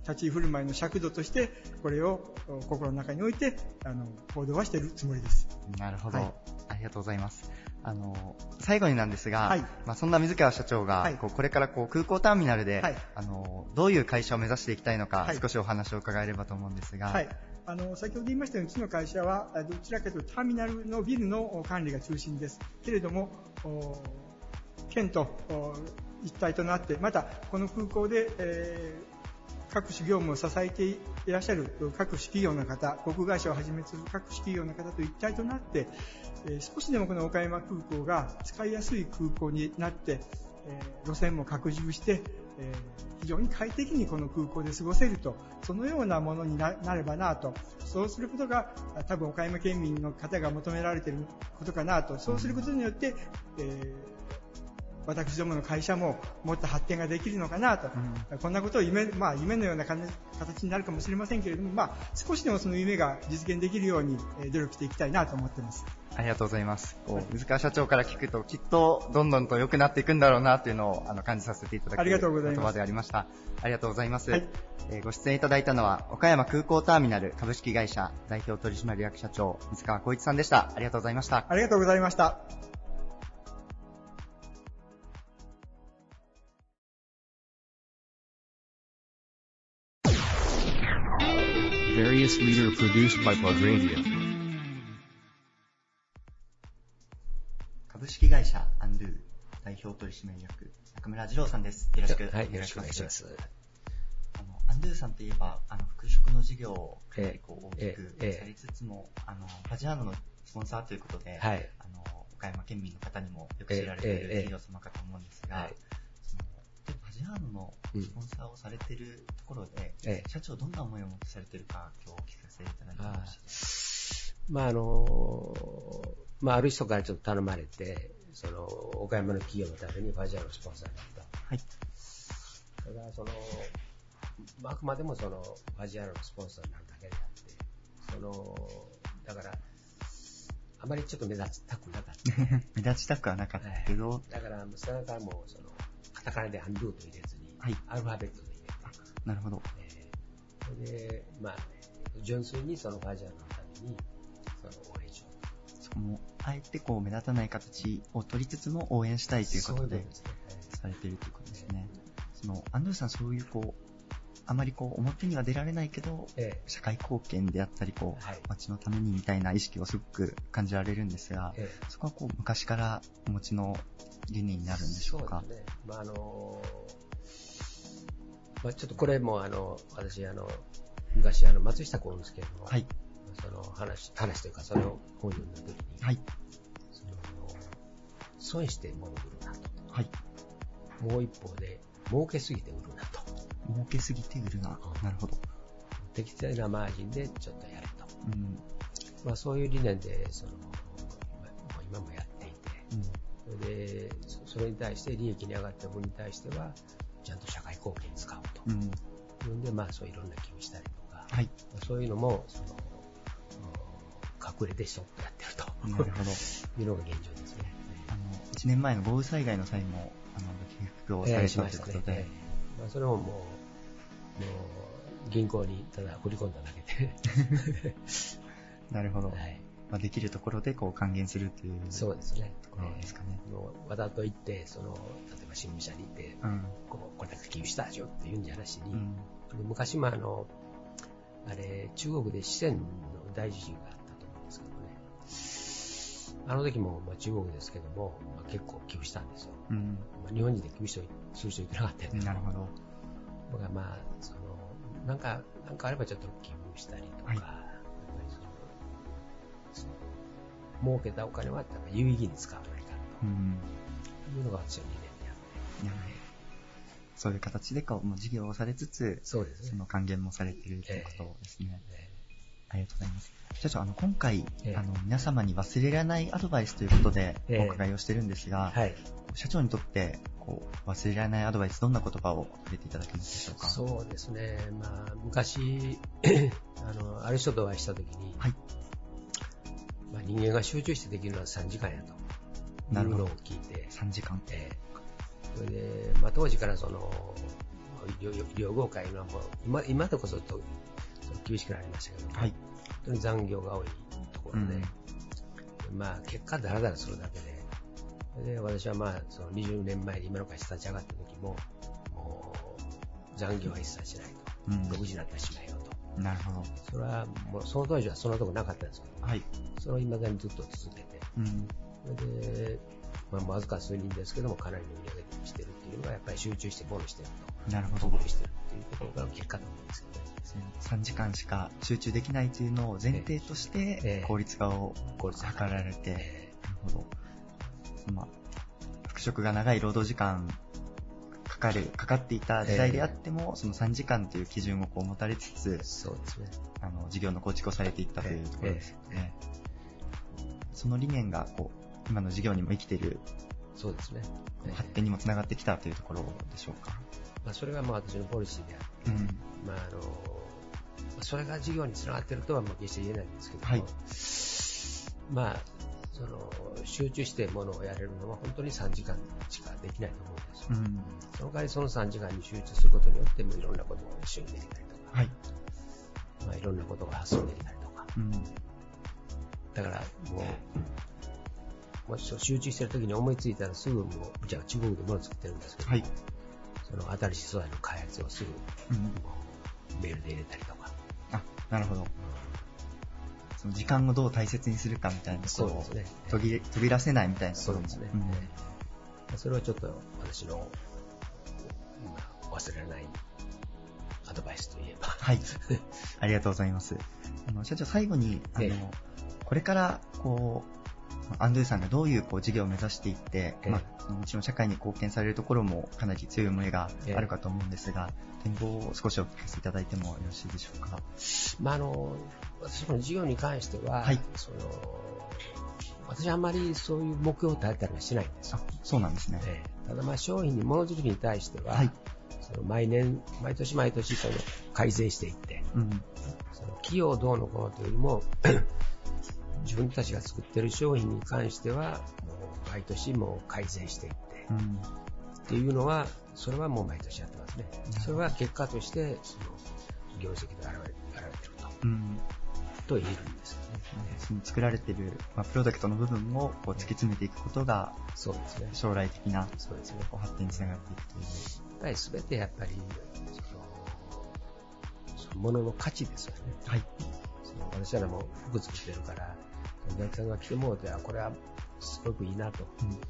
立ち振る舞いの尺度として、これを心の中に置いて、あの、行動はしているつもりです。なるほど。はい、ありがとうございます。あの最後になんですが、はい、まあ、そんな水川社長が、はい、こうこれからこう空港ターミナルで、はい、あのどういう会社を目指していきたいのか、少しお話を伺えればと思うんですが、あの先ほど言いましたようにうちの会社はどちらかというとターミナルのビルの管理が中心です。けれども県と一体となってまたこの空港で、えー各種業務を支えていらっしゃる各種企業の方、航空会社をはじめとする各種企業の方と一体となって、え少しでもこの岡山空港が使いやすい空港になって、え路線も拡充して、え非常に快適にこの空港で過ごせると、そのようなものになればなと、そうすることが多分岡山県民の方が求められていることかなと、そうすることによって、えー私どもの会社ももっと発展ができるのかなと、うん、こんなことを夢,、まあ、夢のような形になるかもしれませんけれども、まあ、少しでもその夢が実現できるように努力していきたいなと思っています。ありがとうございます。こう水川社長から聞くと、きっとどんどんと良くなっていくんだろうなというのをあの感じさせていただく言葉でありました。ありがとうございます。はい、えー、ご出演いただいたのは、岡山空港ターミナル株式会社代表取締役社長、水川光一さんでした。ありがとうございました。ありがとうございました。Various leader produced by Plug Radio. 株式会社アンドゥ代表取締役中村二郎さんです。よろしくはい、よろしくお願いします。あのアンドゥさんといえば、あの服飾の事業を結構大きくされつつも、あのファジアーノのスポンサーということで、はい、あの岡山県民の方にもよく知られている企業様かと思うんですが、はいジャーノのスポンサーをされてるところで、うんええ、社長どんな思いを持ってされてるか、今日お聞かせいただいてましまあ、あの、まあ、ある人からちょっと頼まれて、その、岡山の企業のためにファジアーノスポンサーになった。はい。ただ、その、あくまでもその、ファジアのスポンサーになるだけであって、その、だから、あまりちょっと目立ちたくなかった。目立ちたくはなかったけど。だから、それからもう、その、カタカナでアンドゥーと入れずに、はい、アルファベットで入れて。なるほど。えー、で、まあ、純粋にそのファジャーのために、その応援しようその、あえてこう目立たない形を取りつつも応援したいということで、されているということですね。その、安藤さんそういうこう、あまりこう表には出られないけど、ええ、社会貢献であったりこう、はい、町のためにみたいな意識をすごく感じられるんですが、え、そこはこう昔からお持ちの理念になるんでしょうか？そうですね。まああのまあ、ちょっとこれもあの私あの昔あの松下幸之助の、はい、その話話というかそれを本読んだ時に、はい、その損して物を売るなと、はい、もう一方で儲けすぎて売るなと。儲けすぎて売るな。なるほど。適正なマージンでちょっとやると。うん、まあ、そういう理念で、その、今もやっていて、うん、で、それに対して利益に上がった分に対しては、ちゃんと社会貢献に使うと。うん、んで、まあ、そういろんな寄付したりとか、はい、そういうのも、その、隠れてちょっとやってると。なるほど。いうのが現状ですね。あの、1年前の豪雨災害の際も、あの、寄付をされたということで、えーまあ、それももう、もう、銀行にただ振り込んだだけで。なるほど。はい。まあ、できるところでこう還元するというそうですね。ところですかね。えー、もうわざと言って、その、例えば新聞社に行って、うん、こうこれだけ寄付したでしょって言うんじゃなしに、うん、昔もあの、あれ、中国で四川の大地震があったと思うんですけどね。あの時も、まあ、中国ですけども、まあ、結構寄付したんですよ。うん、まあ、日本人で寄付してする人いてなかったよね。なるほど。僕はまあ、その、なんか、なんかあればちょっと寄付したりとか、はい、やっぱりその、儲けたお金は有意義に使わないかと、いうのが私の理念であって。なるほど。そういう形でこう、もう事業をされつつ、そうですね。その還元もされているということですね。えーえーありがとうございます。社長、あの、今回、えー、あの、皆様に忘れられないアドバイスということで、お伺いをしてるんですが、えーはい、社長にとって、こう、忘れられないアドバイス、どんな言葉を触れていただけますでしょうか？そうですね。まあ、昔、あの、ある人とお会いしたときに、はい。まあ、人間が集中してできるのは3時間やと。なるほど。聞いて。3時間。えー、それで、まあ、当時からその、医療業界のもう、今、今でこそと厳しくなりましたけども、はい。本当に残業が多いところで、うん、まあ、結果だらだらするだけで、で、私はまあ、その20年前に今の会社立ち上がった時も、もう、残業は一切しないと。うん、6時になったらしないよと。なるほど。それは、もう、その当時はそんなとこなかったんですけど、はい。それを未だにずっと続けて、うん。で、まあ、わずか数人ですけども、かなりの売り上げにしてるっていうのが、やっぱり集中してボールしてると。なるほど。ボールしてるっていうところが結果だと思うんですけどね。3時間しか集中できないというのを前提として、効率化を図られて、なるほど。まあ、復職が長い労働時間かかる、かかっていた時代であっても、その3時間という基準をこう持たれつつ、そうですね。あの、事業の構築をされていったというところですよね。その理念が、こう、今の事業にも生きている、そうですね。発展にもつながってきたというところでしょうか。まあ、それがまあ私のポリシーであって、うん、まああの、それが事業につながっているとはまあ決して言えないんですけども、はい、まあ、その集中してものをやれるのは本当に3時間しかできないと思うんですよ。うん、その代わりその3時間に集中することによってもいろんなことが一緒にできたりとか、はい。まあ、いろんなことが発想できたりとか、うん、だからもう、もし集中してる時に思いついたらすぐもう、じゃあ中国で物作ってるんですけど、はい、その新しい素材の開発をすぐ、うん、メールで入れたりとか。あ、なるほど。その時間をどう大切にするかみたいなところを途切途切らせないみたいなそうですね。うん、それはちょっと私の、忘れられないアドバイスといえば。はい。ありがとうございます。あの社長、最後に、あの、ええ、これから、こう、アンドゥさんがどういうこう事業を目指していって、えー、まあ、もちろん社会に貢献されるところもかなり強い思いがあるかと思うんですが、えー、展望を少しお聞かせいただいてもよろしいでしょうか？まあ、あの、私の事業に関しては、はい、その私はあんまりそういう目標を立てたりはしないんですよ。そうなんですね。えー、ただまあ商品に、ものづくりに対しては、はい、その毎年、毎年毎年その改善していって、うん、その企業どうのこうのというよりも 自分たちが作ってる商品に関してはもう毎年も改善していって、うん、っていうのはそれはもう毎年やってますね、それは結果としてその業績で現れ現れてると、うん、と言えるんですよね。その作られている、まあ、プロダクトの部分もこう突き詰めていくことが、そうですね。将来的な、そうですね。発展につながっていくという。やっぱり全てやっぱり、その、ものの価値ですよね。はい。その私らも服作ってるから、お客さんが来てもうて、これはすごくいいなと、うん、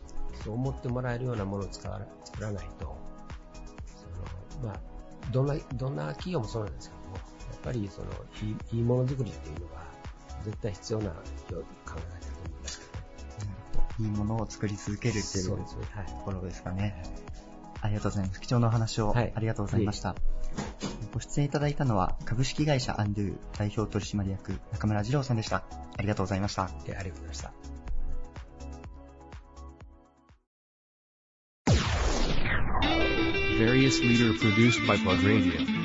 そう思ってもらえるようなものを使わ作らないと、その、まあ、どんな、どんな企業もそうなんですけどっぱりその、いいいいものづくりっていうのは、絶対必要な考え方だと思いますけど、ね、いいものを作り続けるっていうところですかね。ありがとうございます。貴重なお話をありがとうございました。はい、ご出演いただいたのは、株式会社アンドゥ代表取締役中村二郎さんでした。ありがとうございました。ありがとうございました。various leader produced by Plug Radio.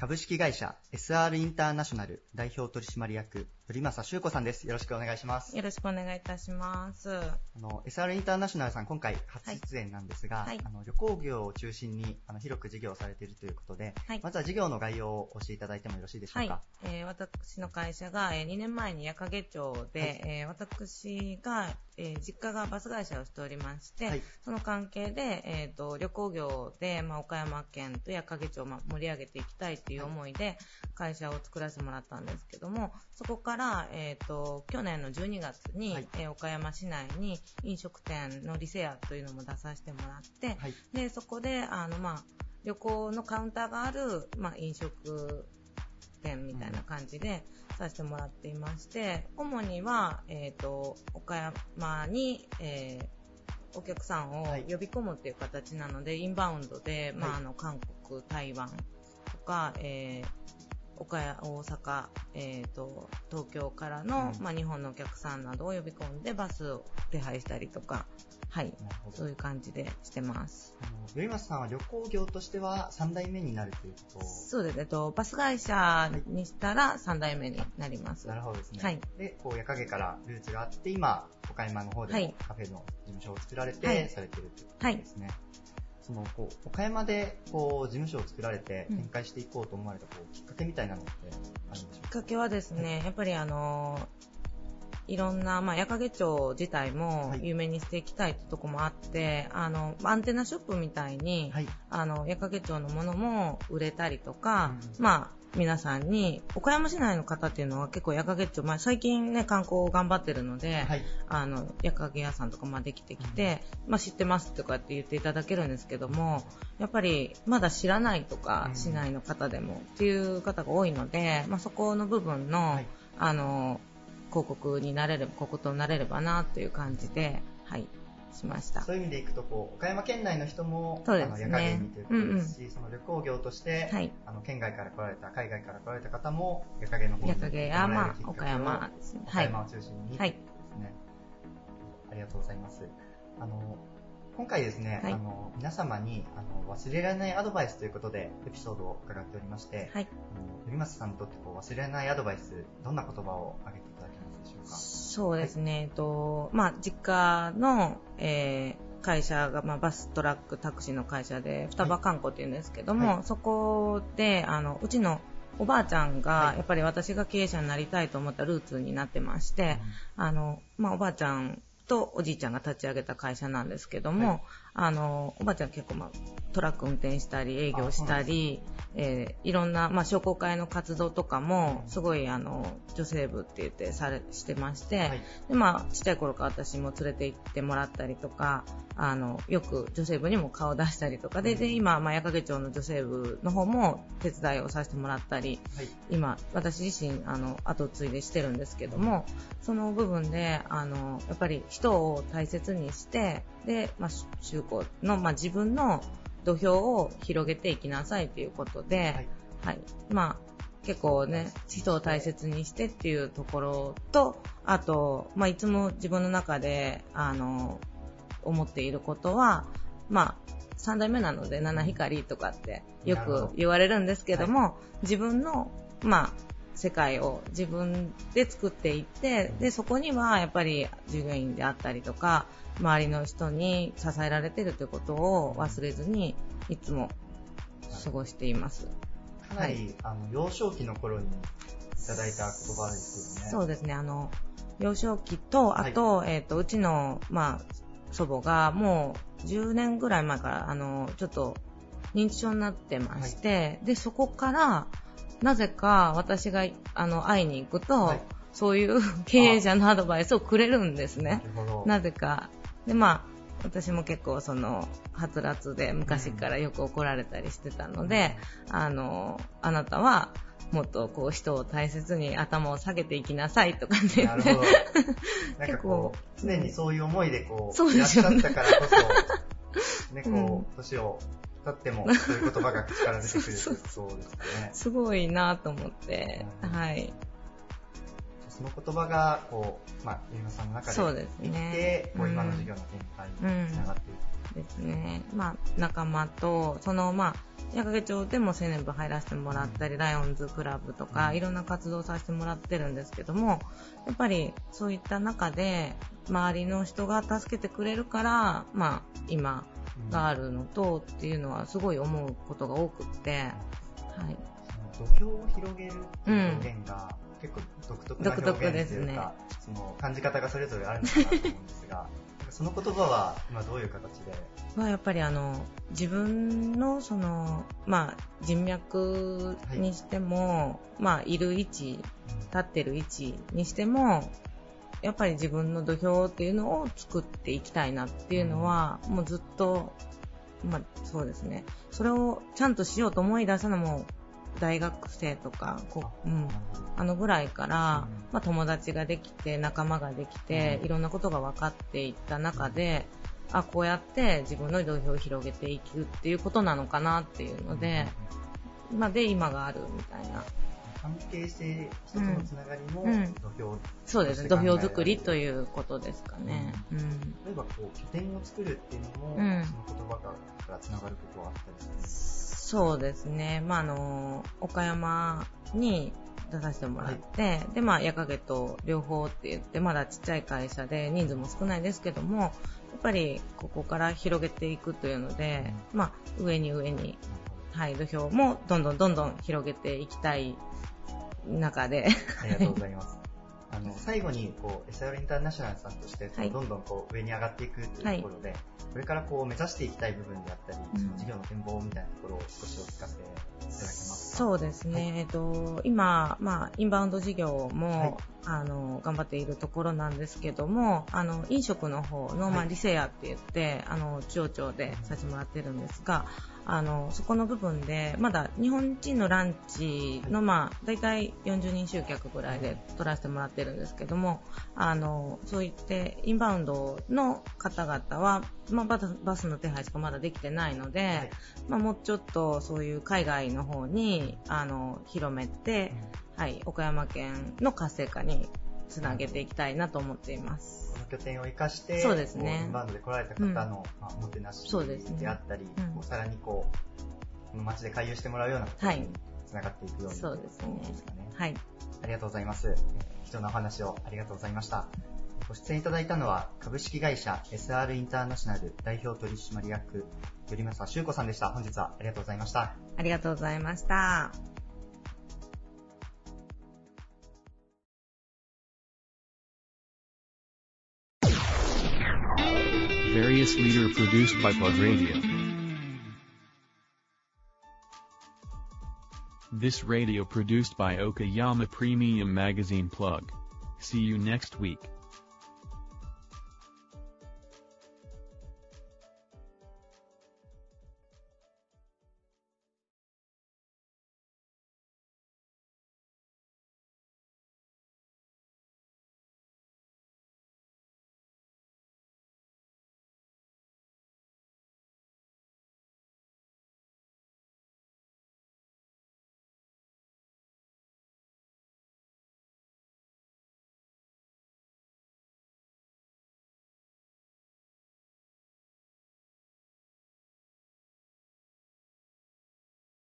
株式会社 SR インターナショナル代表取締役鳥正修子さんです。よろしくお願いします。よろしくお願いいたします。あの、SR インターナショナルさん、今回初出演なんですが、はい、あの旅行業を中心にあの広く事業をされているということで、はい、まずは事業の概要を教えていただいてもよろしいでしょうか？はい、えー、私の会社が、えー、2年前に矢掛町で、はい、えー、私が、えー、実家がバス会社をしておりまして、その関係で、えーと、旅行業で、まあ、岡山県と矢掛町を、まあ、盛り上げていきたいという思いで、会社を作らせてもらったんですけども、そこから、えーとと、去年の12月に、はい、えー、岡山市内に飲食店のリセアというのも出させてもらって、はい、で、そこで、あの、まあ、旅行のカウンターがある、まあ、飲食店みたいな感じでさせてもらっていまして、主には、えっ、ー、と、岡山に、えー、お客さんを呼び込むっていう形なので、インバウンドで、まあ、あの、韓国、台湾とか、えー、岡谷、大阪、えっ、ー、と、東京からの、うん、まあ、日本のお客さんなどを呼び込んでバスを手配したりとか、はい、そういう感じでしてます。あの、頼松さんは旅行業としては3代目になるということそうですね、と、バス会社にしたら3代目になります。なるほどですね。はい。で、こう、矢影からルーツがあって、今、岡山の方でもカフェの事務所を作られて、されてるということですね。はいそのこう岡山でこう事務所を作られて展開していこうと思われたこうきっかけみたいなのってあるんでしょうか？きっかけはですね、やっぱりあのいろんな、まあ、矢掛町自体も有名にしていきたいってとこもあって、はい、あの、アンテナショップみたいに、はい、あの、矢掛町のものも売れたりとか、うん、まあ、皆さんに、岡山市内の方っていうのは結構矢掛町、まあ最近ね、観光頑張ってるので、はい、あの、矢掛屋さんとかまできてきて、まあ知ってますとかって言っていただけるんですけども、やっぱりまだ知らないとか、市内の方でもっていう方が多いので、まあそこの部分の、はい、あの、広告になれれば、広告となれればなという感じで、はい、しました。そういう意味でいくと、こう、岡山県内の人も、そうですね。あの、夜にということですし、うんうん、その旅行業として、はい、あの、県外から来られた、海外から来られた方も、夜影の方に。夜影や、まあ、岡山ですね。岡山を中心に、はい。ですね。ありがとうございます。あの、今回ですね、はい、あの皆様にあの忘れられないアドバイスということでエピソードを伺っておりまして、はい、あのさんにとってこう忘れられないアドバイスどんな言葉を挙げていただけますでしょうか？そうですね、はい、とまあ、実家の、えー、会社が、まあ、バストラックタクシーの会社で双葉観光っていうんですけども、はい、そこであのうちのおばあちゃんが、やっぱり私が経営者になりたいと思ったルーツになってまして、あの、まあ、おばあちゃんとおじいちゃんが立ち上げた会社なんですけども、はい、あの、おばあちゃん結構、まあ、トラック運転したり、営業したり、えー、いろんな、まあ、商工会の活動とかも、すごい、あの、女性部って言ってされ、してまして、はい、で、まあ、ちっちゃい頃から私も連れて行ってもらったりとか、あの、よく女性部にも顔出したりとかで、で、今、まあ、矢掛町の女性部の方も手伝いをさせてもらったり、はい、今、私自身、あの、後継いでしてるんですけども、その部分で、あの、やっぱり人を大切にして、で、まあ、就航の、まあ、自分の土俵を広げていきなさいということで、はい、はい、まあ、結構ね、人を大切にしてっていうところと、あと、まあ、いつも自分の中で、あの、思っていることは、まあ、3代目なので七光とかってよく言われるんですけども、はい、自分の、まあ、世界を自分で作っていって、で、そこにはやっぱり従業員であったりとか、周りの人に支えられているということを忘れずに、いつも過ごしています。かなり、はい、あの、幼少期の頃にいただいた言葉ですよね。そうですね、あの、幼少期と、あと、はい、えっ、ー、と、うちの、まあ、祖母がもう10年ぐらい前から、あの、ちょっと認知症になってまして、はい、で、そこから、なぜか私が、あの、会いに行くと、はい、そういう経営者のアドバイスをくれるんですね。なぜか。で、まあ、私も結構その、はつらつで昔からよく怒られたりしてたので、うん、あの、あなたは、もっとこう人を大切に頭を下げていきなさいとかね。なるほど。なんかこう、常にそういう思いでこう、そういらっしゃったからこそ、ね、こう、年を経ってもそういう言葉が口から出てくるそうですかね。すごいなと思って、はい。その言葉が、こう、まあ、ゆうのさんの中で生きて、ね、こう今の授業の展開につながっていく。ですね。まあ、仲間と、その、まあ、矢掛町でも青年部入らせてもらったり、ライオンズクラブとか、いろんな活動させてもらってるんですけども、やっぱりそういった中で、周りの人が助けてくれるから、まあ、今があるのと、っていうのはすごい思うことが多くって、はい。土俵を広げるっていう表現が、結構独特な表現というか、ですね、その感じ方がそれぞれあるのかなと思うんですが、その言葉は今どういう形で？はやっぱりあの自分のその、まあ、人脈にしても、はい。まあ、いる位置、立ってる位置にしても、やっぱり自分の土俵っていうのを作っていきたいなっていうのは、もうずっと、まあ、そうですね。それをちゃんとしようと思い出したのも、大学生とか、うん、あのぐらいから、まあ、友達ができて、仲間ができて、いろんなことが分かっていった中で、あ、こうやって自分の土俵を広げていくっていうことなのかなっていうので、まあ、で、今があるみたいな。関係性、人とのつながりも土俵、うん、そうですね、土俵作りということですかね。うん、例えばこう、拠点を作るっていうのも、うん、その言葉からつながることはあったりするそうですね。まあ、あの、岡山に出させてもらって、はい、で、まあ、矢掛と両方って言って、まだちっちゃい会社で人数も少ないですけども、やっぱりここから広げていくというので、まあ、上に上に、はい、土俵もどんどんどんどん広げていきたい中で。ありがとうございます。あの最後にこう SR インターナショナルさんとして、どんどんこう上に上がっていくというところで、はい、これからこう目指していきたい部分であったり、その事業の展望みたいなところを少しお聞かせいただけますか？そうですね、はい、えっと、今、まあ、インバウンド事業も、はい、あの頑張っているところなんですけどもあの飲食の方の、まあ、リセアって言って、あの町長でさせてもらってるんですがあのそこの部分でまだ日本人のランチの、まあ、大体40人集客ぐらいで取らせてもらってるんですけどもあのそういってインバウンドの方々は、まあ、バスの手配しかまだできてないので、はい、まあ、もうちょっとそういう海外の方にあの広めて、はい、岡山県の活性化につなげていきたいなと思っています。拠点を生かして、そうですね。インバウンドで来られた方の、うん、まあ、もてなしであったり、ねうん、さらにこう、この街で回遊してもらうようなことにつながっていくように、はい、そうですね。はい。ありがとうございます。貴重なお話をありがとうございました。ご出演いただいたのは、株式会社 SR インターナショナル代表取締役、頼正修子さんでした。本日はありがとうございました。ありがとうございました。Various leader produced by Plug Radio. This radio produced by Okayama Premium Magazine Plug. See you next week.